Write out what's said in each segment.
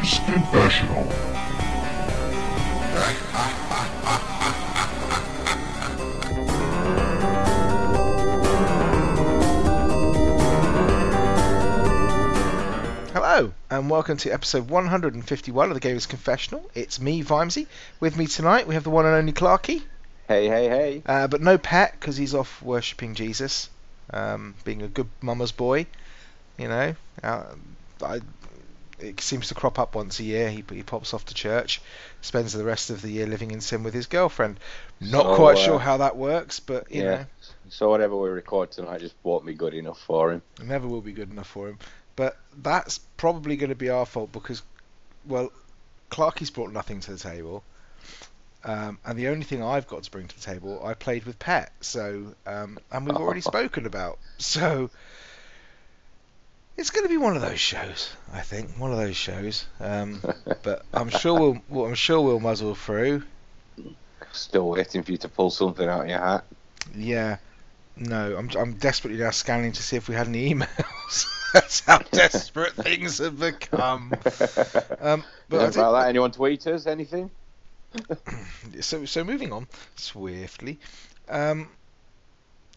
Gary's Confessional. Hello, and welcome to episode 151 of the Gamers Confessional. It's me, Vimsey. With me tonight, we have the one and only Clarky, Hey, hey, hey. uh, but no Pat because he's off worshipping Jesus, um, being a good mama's boy. You know, uh, I, it seems to crop up once a year. He, he pops off to church, spends the rest of the year living in sin with his girlfriend. Not So, quite uh, sure how that works, but you Yeah. So whatever we record tonight just won't be good enough for him. know, never will be good enough for him. But that's probably going to be our fault because, well, Clarky's brought nothing to the table. Um, and the only thing I've got to bring to the table, I played with Pet. So, um, and we've already spoken about. So, it's going to be one of those shows. I think one of those shows. Um, but I'm sure we'll, I'm sure we'll muzzle through. Still waiting for you to pull something out of your hat. Yeah. No, I'm I'm desperately now scanning to see if we had any emails. That's how desperate things have become. Um, but I Anything did- about that? Anyone tweet us? Anything? so so moving on swiftly. Um,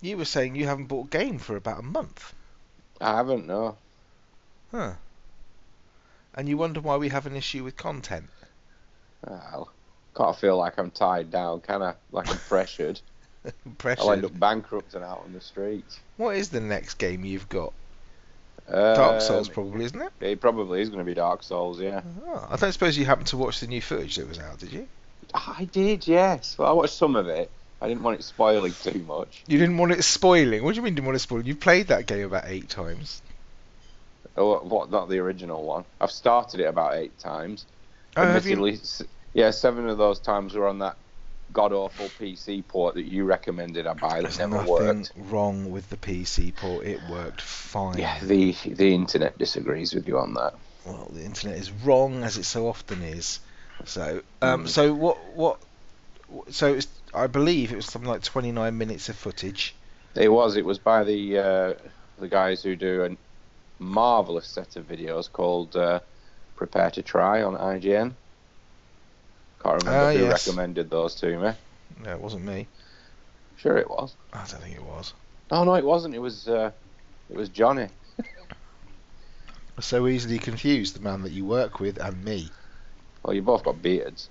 you were saying you haven't bought a game for about a month, I haven't, no. Huh? And you wonder why we have an issue with content. Well, can't feel like I'm tied down, can I? Like I'm pressured. I'll end up bankrupt and out on the streets. What is the next game you've got? Um, Dark Souls, probably, isn't it? It probably is going to be Dark Souls, yeah. Oh, I don't suppose you happened to watch the new footage that was out, did you? I did, yes. Well, I watched some of it. I didn't want it spoiling too much. You didn't want it spoiling. What do you mean you didn't want it spoiling? You played that game about eight times. Oh, what? Not the original one. I've started it about eight times. Oh, have you? Admittedly, yeah, seven of those times were on that god awful PC port that you recommended I buy that never nothing worked. wrong with the PC port. It worked fine. Yeah, the the internet disagrees with you on that. Well, the internet is wrong as it so often is. So, um, Mm. so what? What? So it's, I believe it was something like 29 minutes of footage. It was. It was by the uh, the guys who do a marvelous set of videos called uh, Prepare to Try on IGN. Can't remember Ah, who yes. recommended those to me. No, it wasn't me. Sure, it was. I don't think it was. Oh no, it wasn't. It was uh, it was Johnny. So easily confused, the man that you work with and me. Well, you both got beards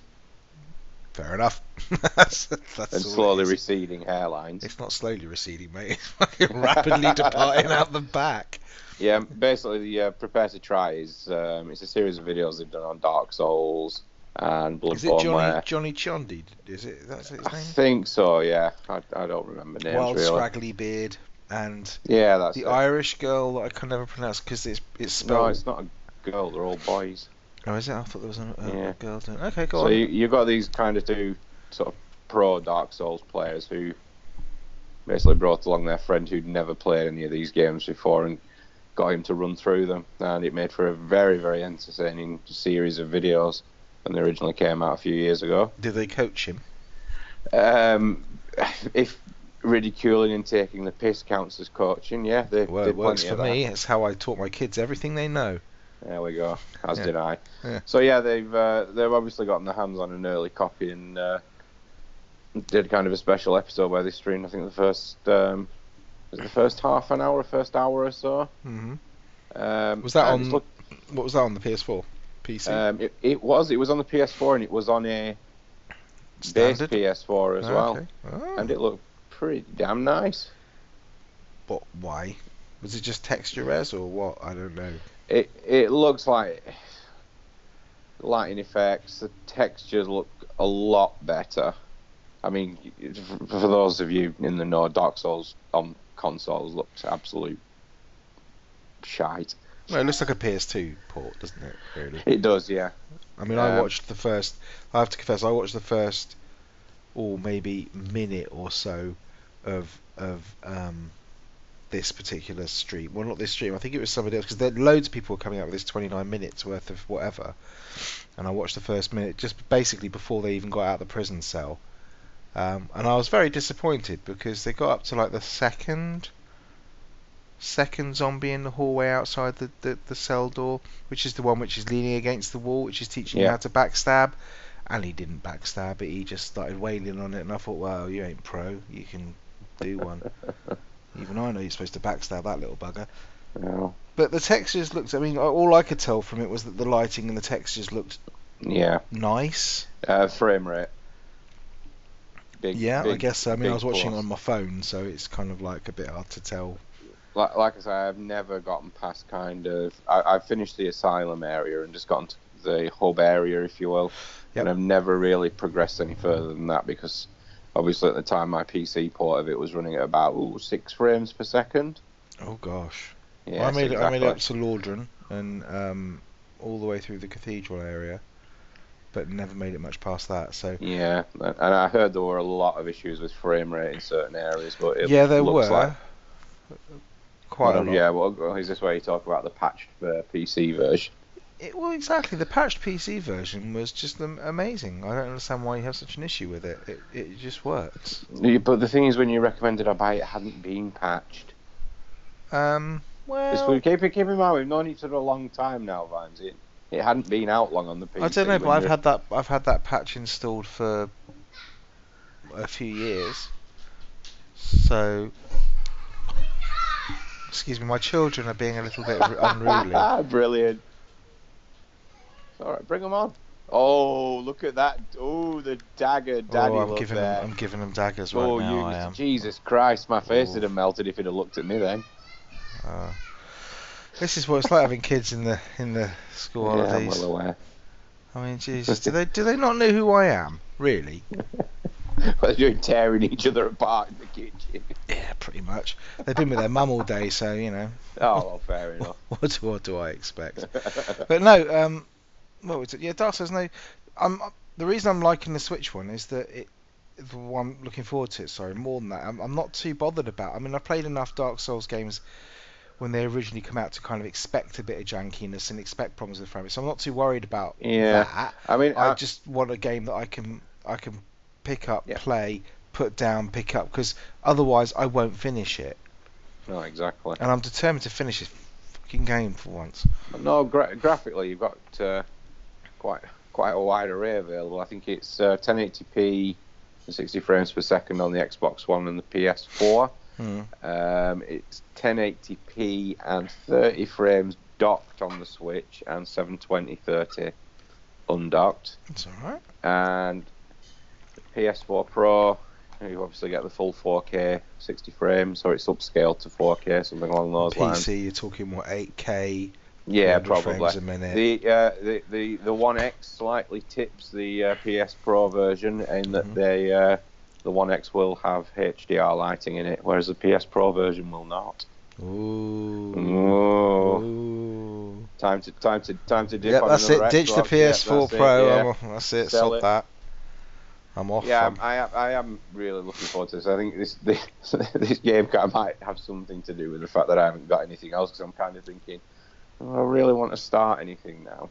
Fair enough. that's, that's and slowly receding hairlines. It's not slowly receding, mate. It's fucking rapidly departing out the back. Yeah, basically, the uh, Prepare to Try is um, it's a series of videos they've done on Dark Souls and Bloodborne. Is it Johnny where- Johnny Chondi? Is it? That's his I think so. Yeah, I, I don't remember names Wild really. scraggly beard and Yeah, that's the it. Irish girl that I can never pronounce because it's it's No, it's not a girl. They're all boys. Oh, is it? I thought there was a, a Yeah. girl doing. Okay, go so on. you you got these kind of two sort of pro Dark Souls players who basically brought along their friend who'd never played any of these games before and got him to run through them, and it made for a very very entertaining series of videos when they originally came out a few years ago. Did they coach him? Um, if ridiculing and taking the piss counts as coaching, yeah, they Well, it works for me. It's how I taught my kids everything they know. There we go. As Yeah. did I. Yeah. So yeah, they've uh, they've obviously gotten their hands on an early copy and uh, did kind of a special episode where they streamed. I think the first um, was the first half an hour, first hour or so. hmm Um, Was that on- look- What was that on the PS4? PC. um, it, it was. It was on the PS4 and it was on a Standard? base PS4 as Oh, well, okay. Oh. and it looked pretty damn nice. But why? Was it just texture res or what? I don't know. It it looks like lighting effects. The textures look a lot better. I mean, for those of you in the know, Dark Souls on consoles looks absolute shite. Well, it looks like a PS2 port, doesn't it? Really. It does, yeah. I mean, I Um, watched the first. I have to confess, I watched the first, or maybe minute or so, of of um, this particular stream. Well, not this stream. I think it was somebody else because there loads of people were coming out with this 29 minutes worth of whatever, and I watched the first minute just basically before they even got out of the prison cell, um, and I was very disappointed because they got up to like the second second zombie in the hallway outside the, the, the cell door, which is the one which is leaning against the wall, which is teaching you how to backstab. And he didn't backstab it. He just started wailing on it, and I thought, well, you ain't pro. You can do one. Even I know you're supposed to backstab that little bugger. Oh, But the textures looked. I mean, all I could tell from it was that the lighting and the textures looked yeah. nice. Uh, frame rate. Big, yeah, I guess. I mean, I was watching on my phone, so it's kind of like a bit hard to tell. Like, like I say, I've never gotten past kind of. I, I've finished the asylum area and just gotten to the hub area, if you will. Yep. And I've never really progressed any further than that because obviously at the time my PC port of it was running at about ooh, six frames per second. Oh gosh. Yeah, Well, I made it. I made it up to Lordran and um, all the way through the cathedral area, but never made it much past that. So Yeah, and I heard there were a lot of issues with frame rate in certain areas, but it yeah, there looks were like quite well, a lot. Yeah, well, is this where you talk about the patched uh, PC version? It, well, exactly. The patched PC version was just amazing. I don't understand why you have such an issue with it. It it just works. But the thing is, when you recommended I buy it, it hadn't been patched. Um. It's, Well, keep, keep in mind, we've known each other a long time now, Vines. It, hadn't been out long on the PC. I don't know, but I've had that. I've had that patch installed for a few years. So, excuse me, my children are being a little bit unruly. Brilliant. All right, bring them on. Oh, look at that! Oh, the dagger, daddy oh, I'm giving there. them. I'm giving them daggers right oh, now. am. Jesus Christ! My face would have melted if he'd have looked at me then. Uh, this is what it's like having kids in the in the school yeah, I'm holidays. well aware. I mean, Jesus, do they do they not know who I am? Really? They're doing tearing each other apart in the kitchen. Yeah, pretty much. They've been with their mum all day, so you know. Oh, well, fair enough. What do, what do I expect? But no, um, what was it? Yeah, Dark Souls. No, I'm the reason I'm liking the Switch one is that it. The one I'm looking forward to it. Sorry, more than that, I'm, I'm not too bothered about. I mean, I played enough Dark Souls games when they originally come out to kind of expect a bit of jankiness and expect problems with frame rate. So I'm not too worried about Yeah. that. I mean, I I, just want a game that I can I can pick up, Yeah. play, put down, pick up, because otherwise I won't finish it. no, exactly. And I'm determined to finish this fucking game for once. No, gra- graphically, you've got uh, quite quite a wide array available. I think it's uh, 1080p and 60 frames per second on the Xbox One and the PS4. Hmm. Um, it's 1080p and 30 frames docked on the Switch and 720 30 undocked. It's alright. And the PS4 Pro, you obviously get the full 4K 60 frames, or it's upscaled to 4K, something along those lines. PC, you're talking what 8K, Yeah, probably. frames a minute. The, uh, the the the One X slightly tips the uh, PS Pro version in that Mhm. they uh, the One X will have HDR lighting in it, whereas the PS Pro version will not. Ooh. Oh, Ooh. time to time to time to dip Yep, that's it. Ditch the Xbox. Yeah, PS4 that's it, Pro. yeah. That's it. Sell it. that. I'm off. Yeah, I'm- I am, I am really looking forward to this. I think this this, this game might have something to do with the fact that I haven't got anything else because I'm kind of thinking, oh, I really want to start anything now.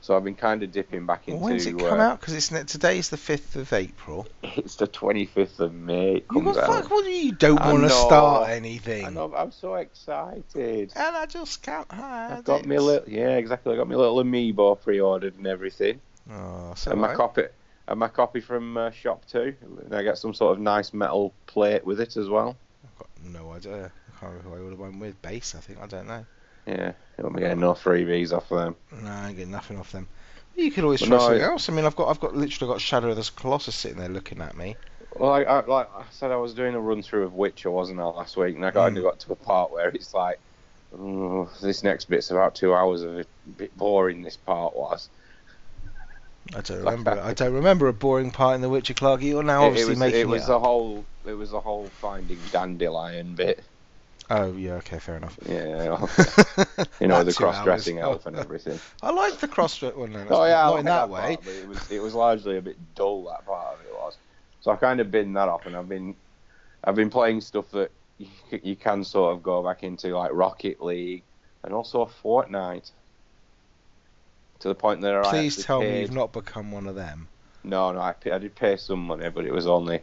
So I've been kind of dipping back into. When's it come uh, out? Because it's ne- today's the 5th of April. It's the 25th of May. It You comes got, out. fuck, you don't I want to know. start I anything? know, I'm so excited. And I just can't hide I've got it. my little, yeah, exactly. I got my little amiibo pre-ordered and everything, Oh, so and my right. copy, and my copy from uh, ShopTo. And I get some sort of nice metal plate with it as well. I've got no idea. I can't remember who I ordered one with. Base, I think. I don't know. Yeah, you won't be getting no freebies off of them. No, I get nothing off them. You could always But try no, something else. I mean, I've got, I've got literally got Shadow of the Colossus sitting there looking at me. Well, I, I, like I said, I was doing a run through of Witcher, wasn't I, last week, and I got, Mm. got to a part where it's like, oh, this next bit's about two hours of it. A bit boring. This part was. I don't remember. I don't remember a boring part in The Witcher, Clark. You're now It- obviously it was, making it was it. the whole it was the whole finding dandelion bit. Oh yeah, okay, fair enough. Yeah, you know the cross-dressing elf and everything. I like the cross. Well, no, oh yeah, I not in that, way. part, it was it was largely a bit dull. That part of it was. So I kind of binned that off, and I've been I've been playing stuff that you, you can sort of go back into like Rocket League and also Fortnite. To the point that I Please tell me you've not become one of them. No, no, I, I did pay some money, but it was only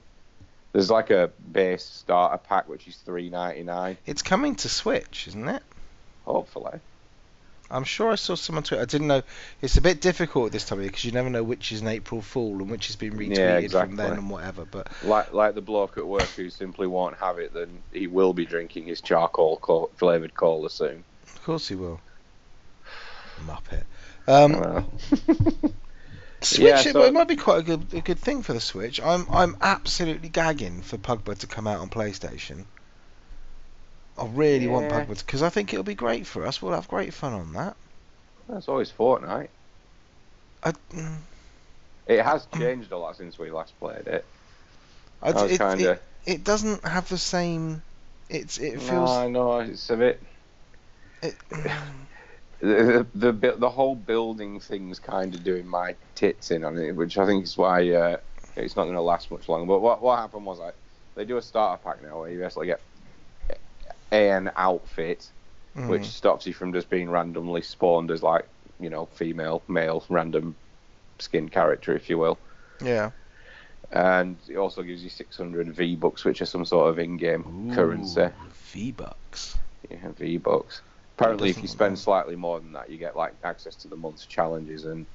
There's like a base starter pack which is three ninety nine. It's coming to Switch, isn't it? Hopefully. I'm sure I saw someone tweet. I didn't know. It's a bit difficult this time of year because you never know which is an April Fool and which has been retweeted Yeah, from then and whatever. But Like like the bloke at work who simply won't have it, then he will be drinking his charcoal co- flavored cola soon. of course he will. Muppet. Um, Well, Switch. Yeah, it, so- it might be quite a good a good thing for the Switch. I'm I'm absolutely gagging for Pugba to come out on PlayStation. I really want Yeah. Pugba because I think it'll be great for us. We'll have great fun on that. that's always Fortnite. I, mm, It has changed a lot since we last played it. I, I it, kinda- it, it doesn't have the same. It's it No, feels. I know it's a bit. It, The, the the the whole building thing's kind of doing my tits in on it, which I think is why uh, it's not going to last much longer. But what what happened was like they do a starter pack now where you basically get an outfit, mm, which stops you from just being randomly spawned as like you know female, male, random skin character, if you will. yeah. And it also gives you 600 V bucks, which are some sort of in-game currency. V bucks. Yeah, V bucks. Apparently, if you spend slightly more than that, you get like access to the month's challenges, and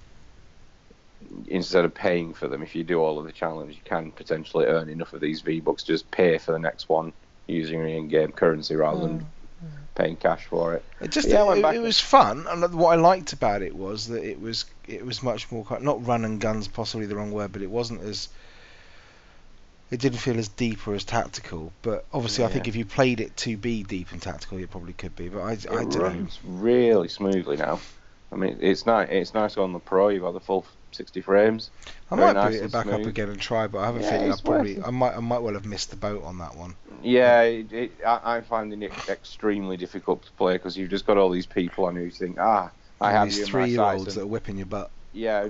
instead of paying for them, if you do all of the challenges, you can potentially earn enough of these V bucks to just pay for the next one using your in-game currency rather than mm. paying cash for it. It just Yeah, I went it, it was fun, and what I liked about it was that it was it was much more not run and guns, possibly the wrong word, but it wasn't as it didn't feel as deep or as tactical. But obviously, I think if you played it to be deep and tactical, it probably could be. But I, I It don't know. runs really smoothly now. I mean, it's nice. It's nice on the Pro. You've got the full 60 frames. I very might nice boot it back up again and try, but I have a Yeah, feeling I probably. I might I might well have missed the boat on that one. Yeah, it, it, I, I'm finding it extremely difficult to play because you've just got all these people on who you think, ah, I And have these you in my three year olds that are whipping your butt. Yeah,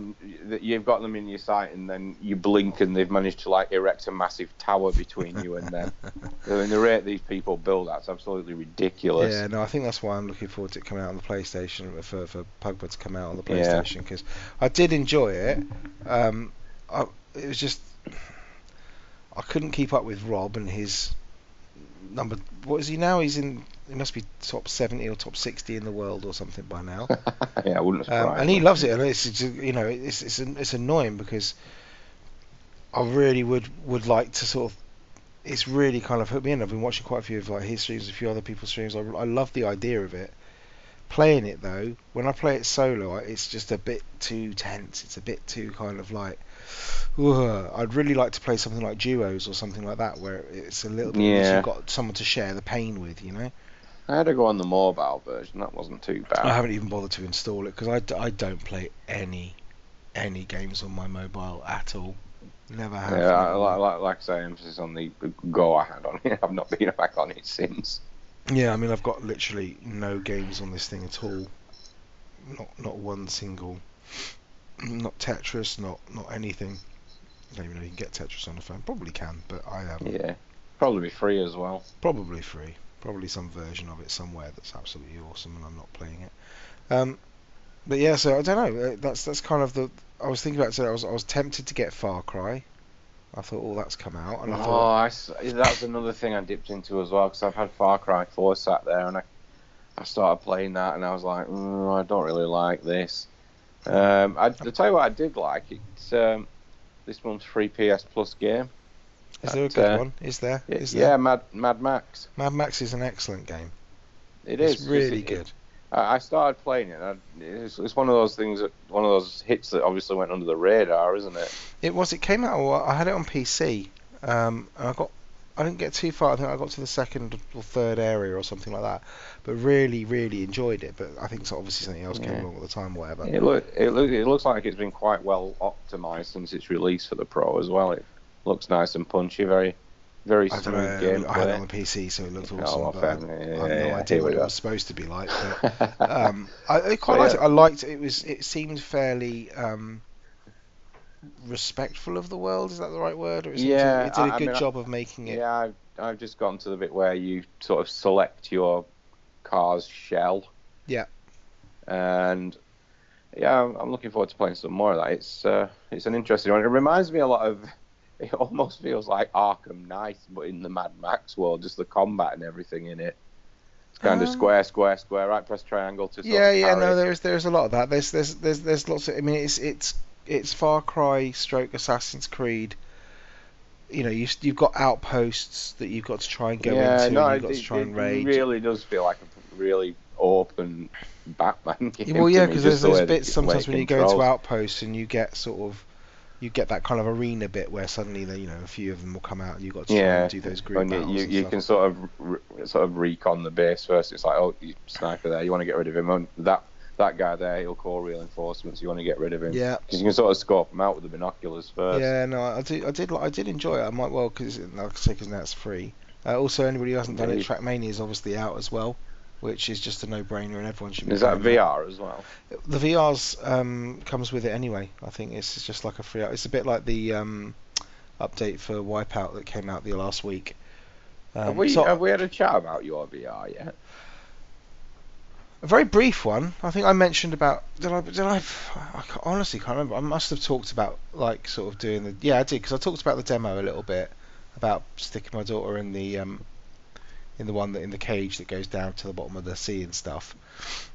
you've got them in your sight, and then you blink, and they've managed to like erect a massive tower between you and them. I mean, the rate these people build, that's absolutely ridiculous. Yeah, no, I think that's why I'm looking forward to it coming out on the PlayStation for for Pugba to come out on the PlayStation because I did enjoy it. Um, I, it was just I couldn't keep up with Rob and his number. What is he now? He's in. He must be top 70 or top 60 in the world or something by now. yeah, I wouldn't Um, surprise and he loves it, and it's, it's you know it's it's it's annoying because I really would would like to sort of. It's really kind of hooked me in. I've been watching quite a few of like his streams, a few other people's streams. I, I love the idea of it. Playing it though, when I play it solo, it's just a bit too tense. It's a bit too kind of like. ugh. I'd really like to play something like duos or something like that, where it's a little bit. Yeah. You've got someone to share the pain with, you know. I had to go on the mobile version. That wasn't too bad. I haven't even bothered to install it because I, I don't play any any games on my mobile at all. Never have. Yeah, I- like, like, like I say, emphasis on the go I had on it. I've not been back on it since. Yeah, I mean I've got literally no games on this thing at all. Not not one single. Not Tetris, not not anything. I don't even know if you can get Tetris on the phone. Probably can, but I haven't. Yeah, probably free as well. Probably free. Probably some version of it somewhere that's absolutely awesome, and I'm not playing it. Um, but yeah, so I don't know. uh, That's that's kind of the. I was thinking about it today. I was I was tempted to get Far Cry. I thought, oh, that's come out, and I oh, thought, I s that's another thing I dipped into as well because I've had Far Cry 4 sat there and I, I started playing that and I was like, mm, I don't really like this. Um, I, to tell you what I did like, it's um, this month's free PS Plus game. Is there a good uh, one? Is there? Yeah, there? Mad Mad Max. Mad Max is an excellent game. It it's is really it- good. I I started playing it. I, it's, it's one of those things that one of those hits that obviously went under the radar, isn't it? It was. It came out. I had it on PC, um, and I got. I didn't get too far. I think I got to the second or third area or something like that. But really, really enjoyed it. But I think so obviously something else came Yeah. along at the time, whatever. It look it, look, it looks like it's been quite well optimized since its release for the Pro as well. It looks nice and punchy, very very I don't smooth know. I had it on the PC, so it looked Oh, awesome. well, but fair. I, I Yeah, have no yeah, idea what it was supposed to be like. But um, I, I quite So, liked yeah. it. I liked it. It was. It seemed fairly um, respectful of the world. Is that the right word? Or it, to- Yeah, it did a I- I good mean, job of making it. yeah, I've, I've just gotten to the bit where you sort of select your car's shell. Yeah. And yeah, I'm, I'm looking forward to playing some more of that. It's uh, it's an interesting one. It reminds me a lot of it almost feels like Arkham Knight, but in the Mad Max world, just the combat and everything in it. It's kind of Um, square, square, square. Right, press triangle to. Sort Yeah, of yeah, no, there's there's a lot of that. There's there's there's there's lots of. I mean, it's it's it's Far Cry, stroke Assassin's Creed. You know, you've you've got outposts that you've got to try and go yeah, into. no, you've it, to try it and raid. really does feel like a really open Batman game. Well, yeah, because there's the there's bits sometimes when you go into outposts and you get sort of you get that kind of arena bit where suddenly you know a few of them will come out and you've got to Yeah, do those group and you, you, and you can sort of re- sort of recon the base first. It's like, oh, you sniper there, you want to get rid of him. And that that guy there, he'll call reinforcements. You want to get rid of him. Yeah. because you can sort of scope him out with the binoculars first. Yeah, no, I did, I did, I did enjoy it. I might well, because like I say, because now it's free. Uh, also, anybody who hasn't done it, Trackmania is obviously out as well, which is just a no-brainer, and everyone should be. Is that VR as well? The VR's um, comes with it anyway. I think it's just like a free. It's a bit like the um, update for Wipeout that came out the last week. Um, have we so- have we had a chat about your VR yet? A very brief one. I think I mentioned about. Did I? Did I? I ca- honestly can't remember. I must have talked about like sort of doing the. Yeah, I did because I talked about the demo a little bit about sticking my daughter in the um, in the one that in the cage that goes down to the bottom of the sea and stuff.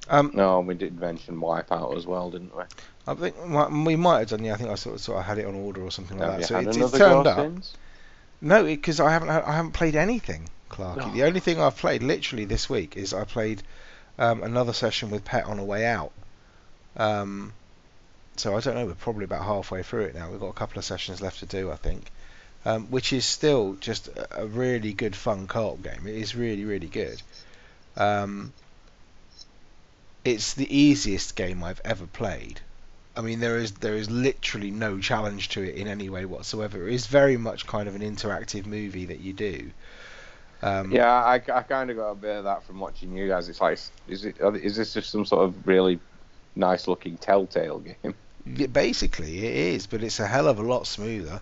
Um, No, we did mention Wipeout as well, didn't we? I think we might have done. Yeah, I think I sort of, sort of had it on order or something like Have that. So had it's, another it's turned up. No, because I haven't I haven't played anything, Clarky. The only thing I've played literally this week is I played um, another session with Pet on a way out. Um, so I don't know. We're probably about halfway through it now. We've got a couple of sessions left to do, I think. Um, which is still just a, really good, fun co-op game. It is really, really good. Um, it's the easiest game I've ever played. I mean, there is there is literally no challenge to it in any way whatsoever. It is very much kind of an interactive movie that you do. Um, Yeah, I, I kind of got a bit of that from watching you guys. It's like, is it is this just some sort of really nice looking Telltale game? yeah, basically it is, but it's a hell of a lot smoother.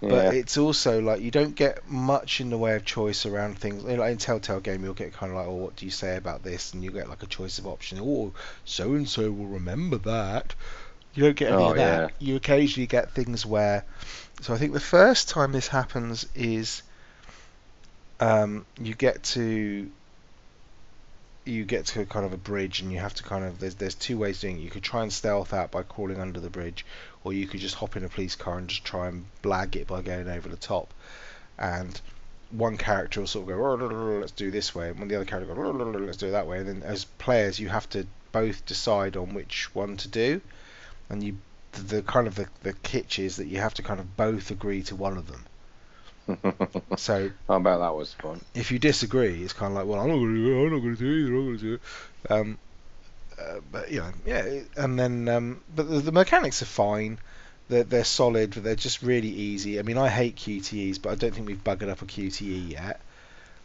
Yeah. But it's also like you don't get much in the way of choice around things. You know, Like in Telltale game, you'll get kind of like, oh, what do you say about this? And you get like a choice of option. Oh, so and so will remember that. You don't get any Oh, of that. You occasionally get things where. So I think the first time this happens is um, you get to you get to kind of a bridge and you have to kind of there's there's two ways of doing it. You could try and stealth out by crawling under the bridge, or you could just hop in a police car and just try and blag it by going over the top. And one character will sort of go, "Oh, let's do this way, and when the other character goes, "Oh, let's do it that way. And then as players, you have to both decide on which one to do, and you the, the kind of the, the kitch is that you have to kind of both agree to one of them. So I bet that was fun. if you disagree, it's kind of like, well, I'm not going to do it. I'm not going to do it either. I'm going to do it. Um, uh, but you know, yeah, and then, um, but the, the mechanics are fine. They're, they're solid. But they're just really easy. I mean, I hate QTEs, but I don't think we've buggered up a QTE yet.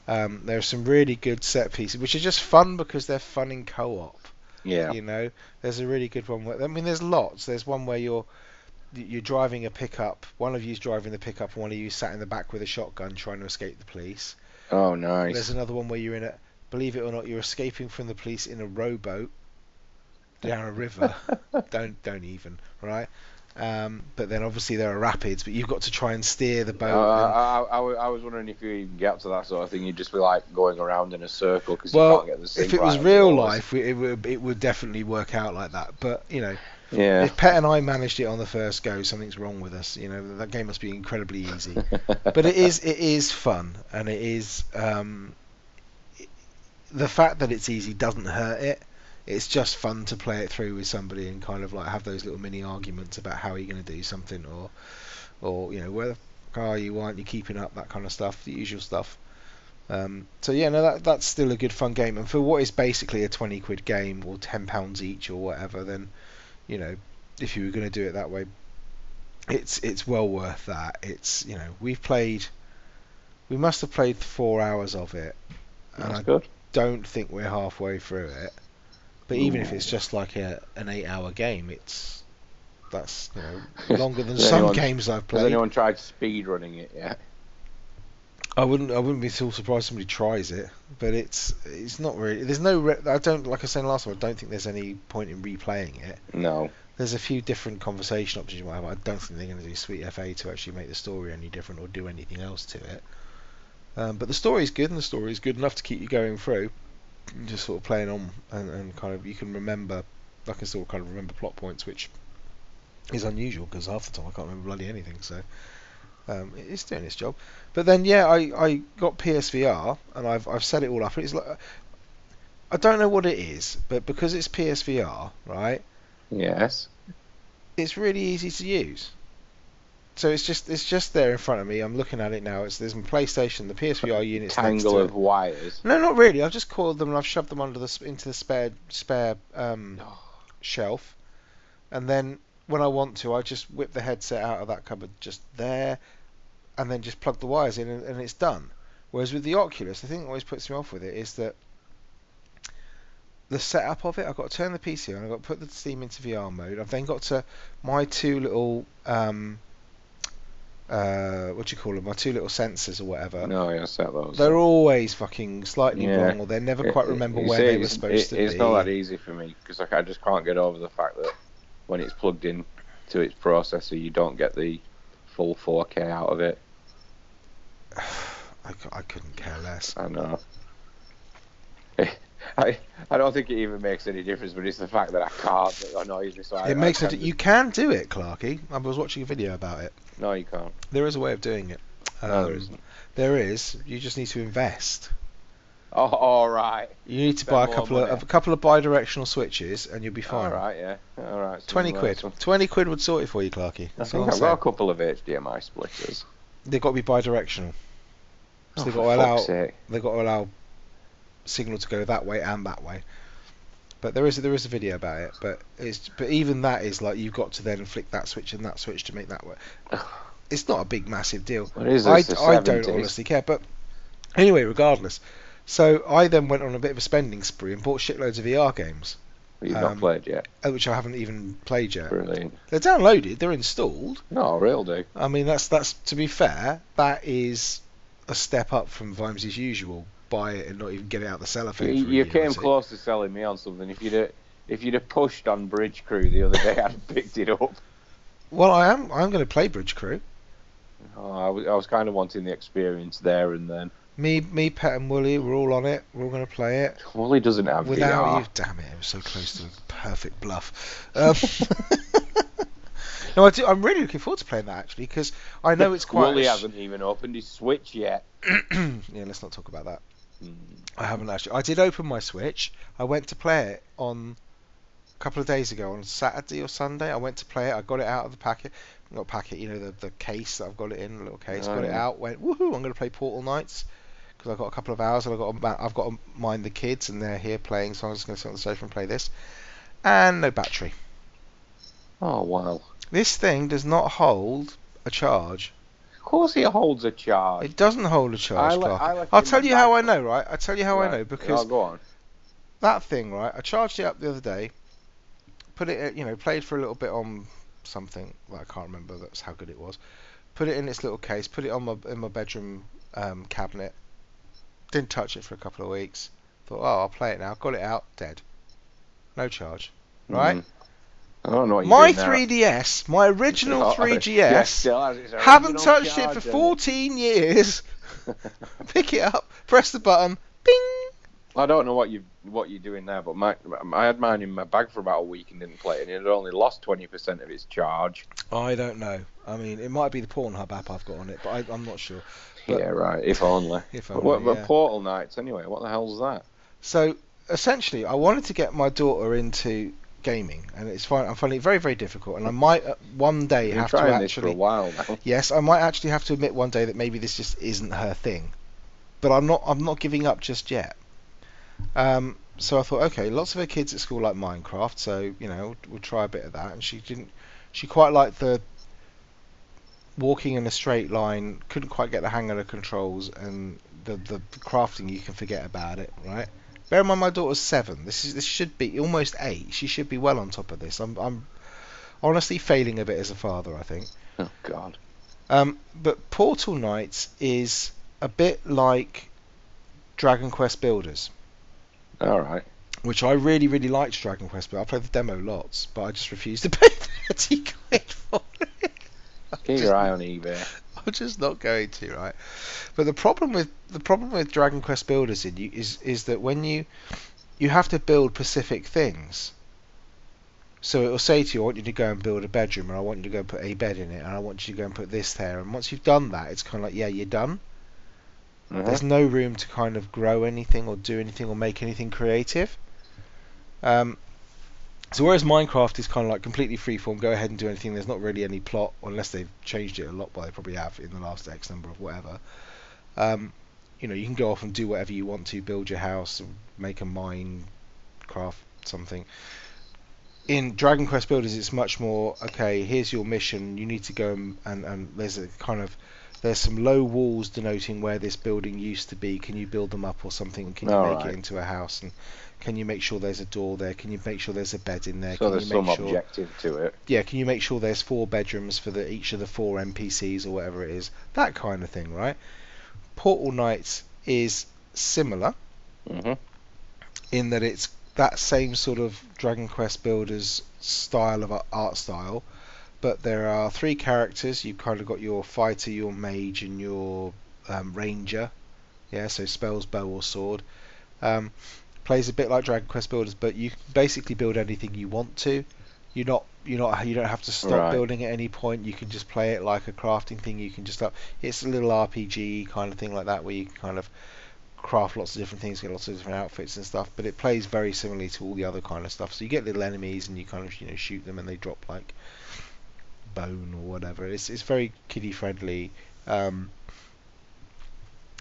Um, there are some really good set pieces, which are just fun because they're fun in co-op. Yeah. You know, there's a really good one where I mean, there's lots. There's one where you're you're driving a pickup. One of you's driving the pickup, and one of you sat in the back with a shotgun trying to escape the police. Oh, nice. There's another one where you're in a, believe it or not, you're escaping from the police in a rowboat down a river. don't don't even right. Um, but then obviously there are rapids, but you've got to try and steer the Uh, boat. and- I, I, I was wondering if you even get up to that sort of thing, you'd just be like going around in a circle because well, you can't get the sync if it was right on real life, we- it would it would definitely work out like that. But you know, Yeah. if Pet and I managed it on the first go, something's wrong with us. You know, that game must be incredibly easy. but it is it is fun and it is um, it- the fact that it's easy doesn't hurt it. It's just fun to play it through with somebody and kind of like have those little mini arguments about how you're going to do something or or you know where the fuck are you, why aren't you keeping up, that kind of stuff, the usual stuff. Um, so yeah, no, that that's still a good fun game, and for what is basically a twenty quid game or ten pounds each or whatever, then you know if you were going to do it that way, it's it's well worth that. It's you know we've played, we must have played four hours of it, and That's I good. don't think we're halfway through it. But even if Ooh. it's just like a an eight hour game, it's that's you know longer than some anyone- games I've Has played. anyone tried speed running it yet? I wouldn't. I wouldn't be too surprised somebody tries it, but it's it's not really. There's no. Re- I don't like I saying last time. I don't think there's any point in replaying it. No. There's a few different conversation options you might have. I don't think they're going to do Sweet FA to actually make the story any different or do anything else to it. Um, but the story's good, and the story is good enough to keep you going through. Just sort of playing on, and, and kind of you can remember. I can still kind of remember plot points, which is unusual because half the time I can't remember bloody anything. So um, it's doing its job. But then yeah, I, I got PSVR and I've I've set it all up. It's like I don't know what it is, but because it's PSVR, right? Yes. It's really easy to use. So it's just it's just there in front of me. I'm looking at it now. It's there's my PlayStation, the PSVR units next Tangle of it. wires. No, not really. I've just coiled them and I've shoved them under the into the spare spare um, shelf, and then when I want to, I just whip the headset out of that cupboard just there, and then just plug the wires in, and, and it's done. Whereas with the Oculus, the thing that always puts me off with it is that the setup of it, I've got to turn the PC on, I've got to put the Steam into VR mode. I've then got to my two little um, uh, what do you call them? My two little sensors or whatever. No, yeah, set those. They're always fucking slightly Yeah. wrong, or they never quite remember You where they were supposed it- to It's be. not that easy for me because I, I just can't get over the fact that when it's plugged in to its processor, you don't get the full 4K out of it. I, I couldn't care less. I know. I I don't think it even makes any difference, but it's the fact that I can't that annoys me. So I, It makes I no. You can do it, Clarky. I was watching a video about it. No, you can't. There is a way of doing it. no, there Um, isn't. There is. You just need to invest. Oh, all right. You need to Spend buy a couple of a couple of bi-directional switches, and you'll be fine. right, yeah. All right. so Twenty quid. Twenty quid would sort it for you, Clarky. well- I That's all I'm I've got a couple of HDMI splitters. They've got to be bi-directional. So Oh, they've got to allow. sake. They've got to allow signal to go that way and that way. But there is there is a video about it. But it's but even that is like you've got to then flick that switch and that switch to make that work. It's not a big massive deal. What is I, this? the I don't honestly care. But anyway, regardless. So I then went on a bit of a spending spree and bought shitloads of VR games, You've um, not played yet. uh, which I haven't even played yet. Brilliant. They're downloaded, they're installed. No, real do. I mean, that's that's to be fair, that is a step up from Vimes's usual buy it and not even get it out the cellophane. You, for you year came close to selling me on something. If you'd have, if you'd have pushed on Bridge Crew the other day, I'd have picked it up. Well, I am. I'm going to play Bridge Crew. Oh, I, was, I was kind of wanting the experience there and then. Me, me, Pet, and Wooly, we're all on it. We're all going to play it Wooly doesn't have without VR. you. Damn it! It was so close to a perfect bluff. Um, no, I do. I'm really looking forward to playing that actually because I know it's quite. Wooly hasn't even opened his Switch yet. yeah, let's not talk about that. I haven't actually. I did open my Switch. I went to play it on a couple of days ago on Saturday or Sunday. I went to play it. I got it out of the packet. Not packet, you know, the, the case that I've got it in, a little case. Oh, got it oh, out. Went woohoo! I'm going to play Portal Knights because I've got a couple of hours and I've got to, I've got to mind the kids and they're here playing, so I'm just going to sit on the sofa and play this. And no battery. Oh wow! This thing does not hold a charge. Of course, it holds a charge. It doesn't hold a charge, I li- Clark. I like I'll tell you how I know, right? I'll tell you how I know because Oh, go on. that thing, right? I charged it up the other day, put it, you know, played for a little bit on something that I can't remember. That's how good it was. Put it in its little case. Put it on my in my bedroom um, cabinet. Didn't touch it for a couple of weeks. Thought, oh, I'll play it now. Got it out, dead. No charge. Right? Mm. I don't know what My you're doing 3DS, my original Oh, 3GS, yes, haven't touched it for 14 years. Pick it up, press the button, bing. I don't know what you what you're doing there, but my, I had mine in my bag for about a week and didn't play it, and it had only lost twenty percent of its charge. I don't know. I mean, it might be the Pornhub app I've got on it, but I, I'm not sure. But- yeah, right. If only. If But only, what, but yeah. Portal Knights anyway? What the hell's that? So essentially, I wanted to get my daughter into gaming, and it's fine. I'm finding it very, very difficult, and I might uh, one day been have to trying this for a actually. while now. Yes, I might actually have to admit one day that maybe this just isn't her thing, but I'm not. I'm not giving up just yet. Um, so I thought, okay, lots of her kids at school like Minecraft, so you know we'll try a bit of that. And she didn't. She quite liked the walking in a straight line. Couldn't quite get the hang of the controls, and the the crafting you can forget about it, right? Bear in mind, my daughter's seven. This is this should be almost eight. She should be well on top of this. I'm I'm honestly failing a bit as a father. I think. Oh God. Um, but Portal Knights is a bit like Dragon Quest Builders, All right. which I really, really liked Dragon Quest, but I played the demo lots, but I just refused to pay thirty quid for it. Keep just- your eye on eBay. I'm just not going to, right? But the problem with the problem with Dragon Quest Builders in you is is that when you you have to build specific things. So it will say to you, I want you to go and build a bedroom, and I want you to go and put a bed in it, and I want you to go and put this there. And once you've done that, it's kind of like, yeah, you're done. Mhm. There's no room to kind of grow anything or do anything or make anything creative. Um, so whereas Minecraft is kind of like completely freeform, go ahead and do anything. There's not really any plot unless they've changed it a lot, but they probably have in the last X number of whatever. Um, you know, you can go off and do whatever you want to, build your house, make a mine, craft something. In Dragon Quest Builders, it's much more okay. Here's your mission. You need to go and, and, and there's a kind of there's some low walls denoting where this building used to be. Can you build them up or something? Can you All make right. it into a house? And can you make sure there's a door there? Can you make sure there's a bed in there? So can there's you make some sure objective to it. yeah, can you make sure there's four bedrooms for the each of the four NPCs or whatever it is? That kind of thing, right? Portal Knights is similar hmm in that it's that same sort of Dragon Quest Builders style of art style, but there are three characters. You've kind of got your fighter, your mage, and your um, ranger. Yeah, so spells, bow, or sword. Um, plays a bit like Dragon Quest Builders, but you can basically build anything you want to. You're not, you're not, you don't have to stop Right. building at any point. You can just play it like a crafting thing. You can just up. It's a little RPG kind of thing like that, where you can kind of craft lots of different things, get lots of different outfits and stuff. But it plays very similarly to all the other kind of stuff. So you get little enemies and you kind of you know shoot them and they drop like bone or whatever. It's it's very kiddie friendly. Um,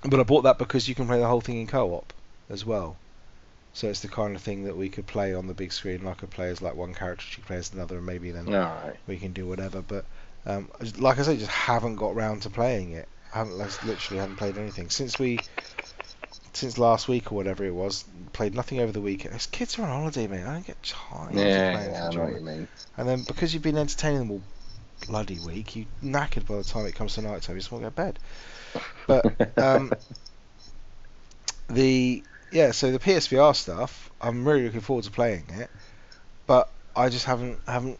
but I bought that because you can play the whole thing in co-op as well. So it's the kind of thing that we could play on the big screen. I could play as like one character, she plays another, and maybe then right. we can do whatever. But um, like I say, just haven't got round to playing it. I haven't like, literally haven't played anything since we since last week or whatever it was. Played nothing over the weekend. Those kids are on holiday, mate. I don't get time Yeah, yeah, I know what you mean. and then because you've been entertaining them all bloody week, you knackered by the time it comes to night time. You just want to go to bed. But um, the yeah, so the PSVR stuff, I'm really looking forward to playing it, but I just haven't haven't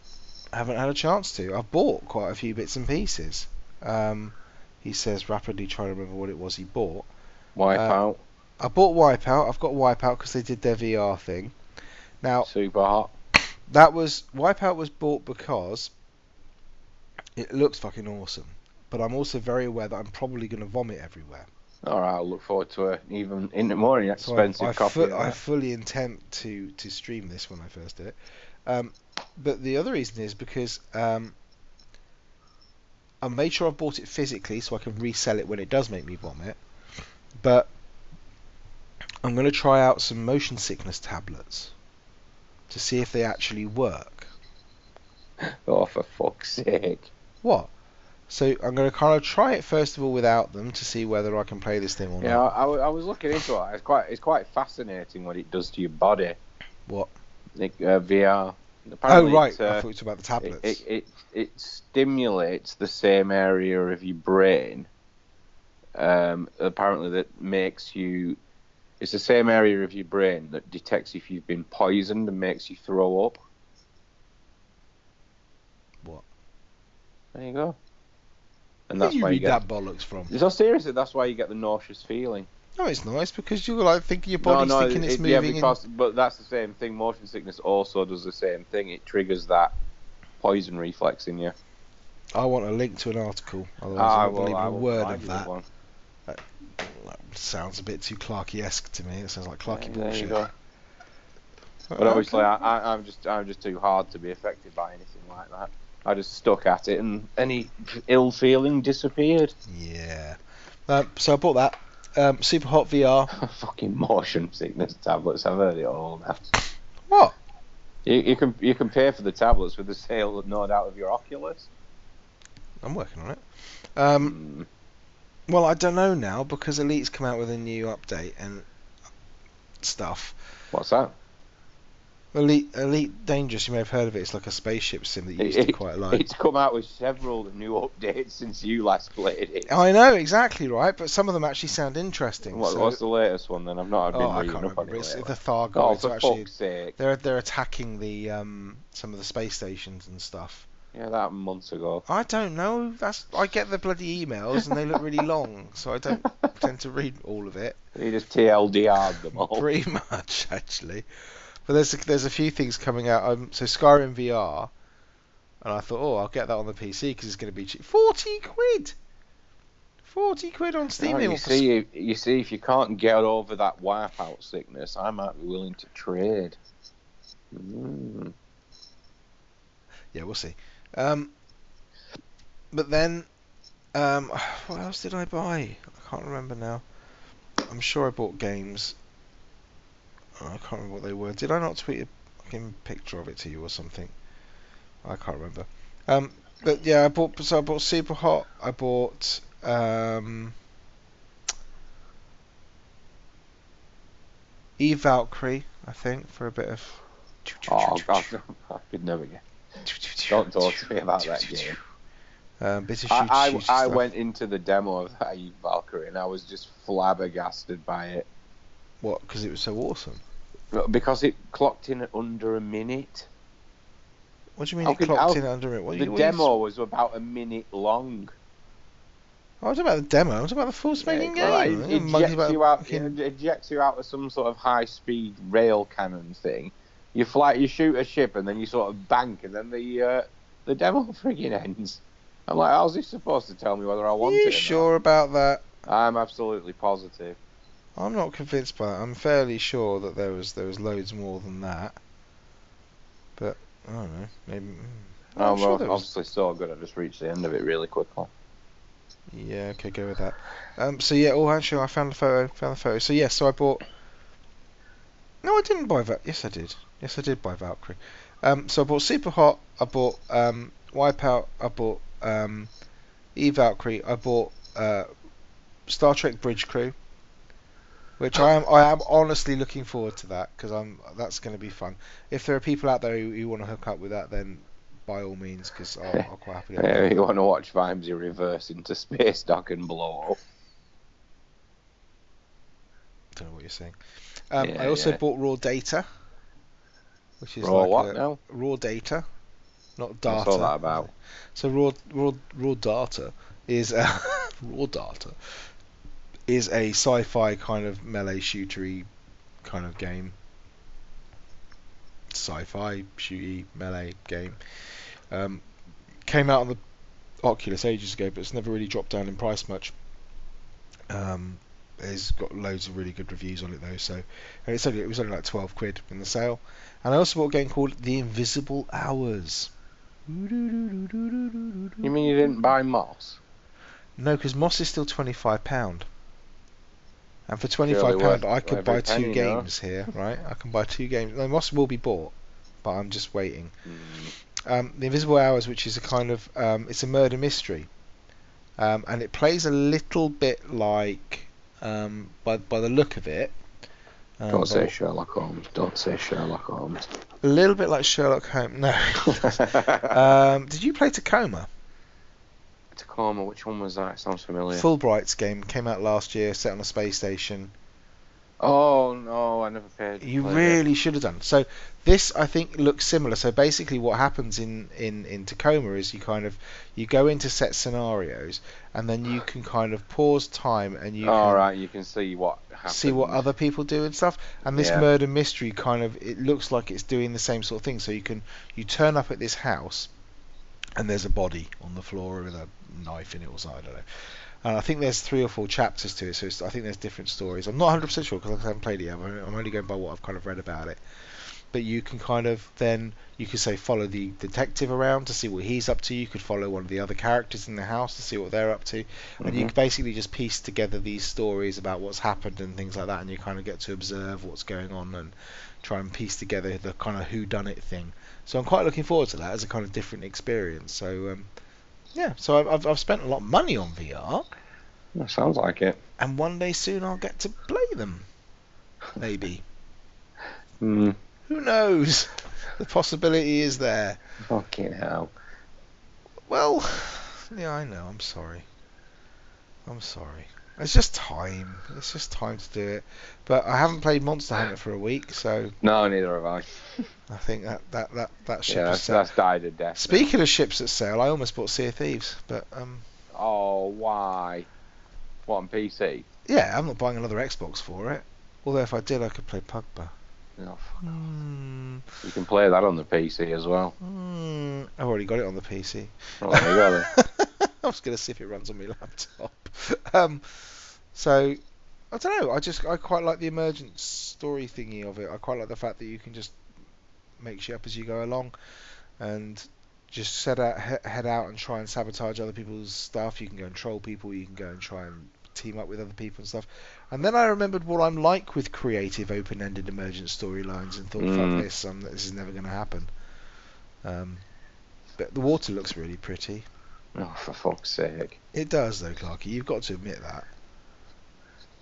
haven't had a chance to. I've bought quite a few bits and pieces. Um, he says rapidly trying to remember what it was he bought. Wipeout, I bought Wipeout. I've got Wipeout because they did their VR thing. Now super hot. that was Wipeout was bought because it looks fucking awesome. But I'm also very aware that I'm probably going to vomit everywhere. All right, I'll look forward to a even in more So I- expensive I, copy. fu- I fully intend to to stream this when I first do it. Um, but the other reason is because um, I made sure I bought it physically so I can resell it when it does make me vomit. But I'm going to try out some motion sickness tablets to see if they actually work. Oh, for fuck's sake! What? So I'm going to kind of try it first of all without them to see whether I can play this thing or Yeah, not. I, I I was looking into it. It's quite it's quite fascinating what it does to your body. What? Like, uh, VR. Oh right, it's, I uh, thought it was about the tablets. It, it, it, it stimulates the same area of your brain. Um, apparently, that makes you. It's the same area of your brain that detects if you've been poisoned and makes you throw up. What? There you go. And Where that's you why you read get. that bollocks from? So seriously, that's why you get the nauseous feeling. No, it's nice because you're like thinking your body's no, no, thinking it's it- yeah, moving. because but that's the same thing. Motion sickness also does the same thing. It triggers that poison reflex in you. I want a link to an article. Otherwise, Ah, I won't well, believe I a will word of you that. one. That sounds a bit too Clarky-esque to me. It sounds like Clarky There bullshit. you go. But obviously, okay. I, I, I'm just I'm just too hard to be affected by anything like that. I just stuck at it, and any ill feeling disappeared. Yeah. Um, so I bought that. Um, Super Hot VR. Fucking motion sickness tablets. I've heard it all now. What? You, you can you can pay for the tablets with the sale, no doubt, of your Oculus. I'm working on it. Um, Mm, well, I don't know now because Elite's come out with a new update and stuff. what's that? Elite Elite Dangerous. You may have heard of it. It's like a spaceship sim that you used to quite like. It's come out with several new updates since you last played it. I know exactly right, but some of them actually sound interesting. What, so- what's the latest one then? I've not been oh, I can't remember. it. It's lately. the Thargoids Oh, for actually fuck's sake! they're they're attacking the um some of the space stations and stuff. Yeah, that months ago. I don't know. That's I get the bloody emails and they look really long, so I don't tend to read all of it. He just TLDR'd them all. Pretty much, actually. But there's a, there's a few things coming out. Um, so Skyrim VR, and I thought, oh, I'll get that on the PC because it's going to be cheap. Forty quid. Forty quid on Steam. No, you see, you, you see, if you can't get over that wipeout sickness, I might be willing to trade. Mm. Yeah, we'll see. Um, but then, um, what else did I buy? I can't remember now. I'm sure I bought games. I can't remember what they were. Did I not tweet a fucking picture of it to you or something? I can't remember. Um, but yeah, I bought. So I bought Super Hot. I bought. Um, Eve Valkyrie, I think, for a bit of. Oh God, I could never get. Don't talk to me about that game. Um, bit of I, shoot, I, shoot I went into the demo of that Eve Valkyrie and I was just flabbergasted by it What? Because it was so awesome. because it clocked in at under a minute. What do you mean How it could- clocked how- in under it? What, the you- what you- demo was about a minute long. I was about the demo. I was about the full spanking Yeah, well, game. It, You monkey ejects about you out. fucking- It ejects you out of some sort of high-speed rail cannon thing. You fly, you shoot a ship, and then you sort of bank, and then the uh, the demo frigging ends. I'm like, how's this supposed to tell me whether I Are want you it? or not? sure about that? I'm absolutely positive. I'm not convinced by that. I'm fairly sure that there was there was loads more than that. But I don't know. Maybe. mm. Oh, I'm sure well, was- obviously so good. I just reached the end of it really quickly. Yeah, okay, go with that. Um, so yeah, oh, actually, I found the photo. Found the photo. So yes, so I bought. No, I didn't buy Val. Yes, I did. Yes, I did buy Valkyrie. Um, so I bought Super Hot. I bought um, Wipeout. I bought um, E Valkyrie. I bought uh, Star Trek Bridge Crew, which I am. I am honestly looking forward to that because I'm. That's going to be fun. If there are people out there who, who want to hook up with that, then by all means, because I'll, I'll quite happily. Yeah, you want to watch Vimesy reverse into space dock and blow up. don't know what you're saying. Um, I also yeah. bought Raw Data, which is Raw like what now? Raw Data, not data. What's all that about? So raw raw raw data is uh, raw data is a sci-fi kind of melee shootery kind of game. Sci-fi shooty melee game. Um, came out on the Oculus ages ago, but it's never really dropped down in price much. Um, it's got loads of really good reviews on it though, so and it's only it was only like twelve quid in the sale. And I also bought a game called The Invisible Hours. You mean you didn't buy Moss? No, because Moss is still twenty five pound. And for twenty five pound, I could buy two games here, right? I can buy two games. No, Moss will be bought, but I'm just waiting. Um, the Invisible Hours, which is a kind of um, it's a murder mystery, um, and it plays a little bit like um, by by the look of it. um, Don't say Sherlock Holmes. Don't say Sherlock Holmes. a little bit like Sherlock Holmes. No. um, did you play Tacoma? Tacoma, which one was that? Sounds familiar. Fullbright's game came out last year, set on a space station. Oh no, I never. You played it. You really should have done. So this, I think, looks similar. So basically, what happens in, in, in Tacoma is you kind of you go into set scenarios, and then you can kind of pause time and you All can right, you can see what happened. see what other people do and stuff. And this Yeah. murder mystery kind of it looks like it's doing the same sort of thing. So you can you turn up at this house, and there's a body on the floor with a knife in it or something. I don't know. And I think there's three or four chapters to it, so it's, I think there's different stories. I'm not 100% sure because I haven't played it yet. I'm only going by what I've kind of read about it. But you can kind of then you could say follow the detective around to see what he's up to. You could follow one of the other characters in the house to see what they're up to, and you Mhm. can basically just piece together these stories about what's happened and things like that, and you kind of get to observe what's going on and try and piece together the kind of who done it thing. So I'm quite looking forward to that as a kind of different experience. So um, yeah, so I've, I've spent a lot of money on VR, That sounds like it. and one day soon I'll get to play them. Maybe. Hmm. Who knows? The possibility is there. Fucking hell. Well, yeah, I know. I'm sorry. I'm sorry. It's just time. It's just time to do it. But I haven't played Monster Hunter for a week, so No, neither have I. I think that that that, that ship Yeah, that's, that's died a death. Speaking of ships at sail, I almost bought Sea of Thieves, but um, Oh, why? What on PC? yeah, I'm not buying another Xbox for it. Although if I did, I could play Pugba. No. Hmm. You can play that on the PC as well. Hmm. I've already got it on the PC. Oh, you go then. I was going to see if it runs on my laptop. Um, so I don't know. I just I quite like the emergent story thingy of it. I quite like the fact that you can just make shit up as you go along, and just set out head out and try and sabotage other people's stuff. You can go and troll people. You can go and try and team up with other people and stuff. And then I remembered what I'm like with creative, open-ended, emergent storylines, and thought, Mm. fuck this, um, this is never going to happen. Um, but the water looks really pretty. Oh, for fuck's sake. It does, though, Clarky. You've got to admit that.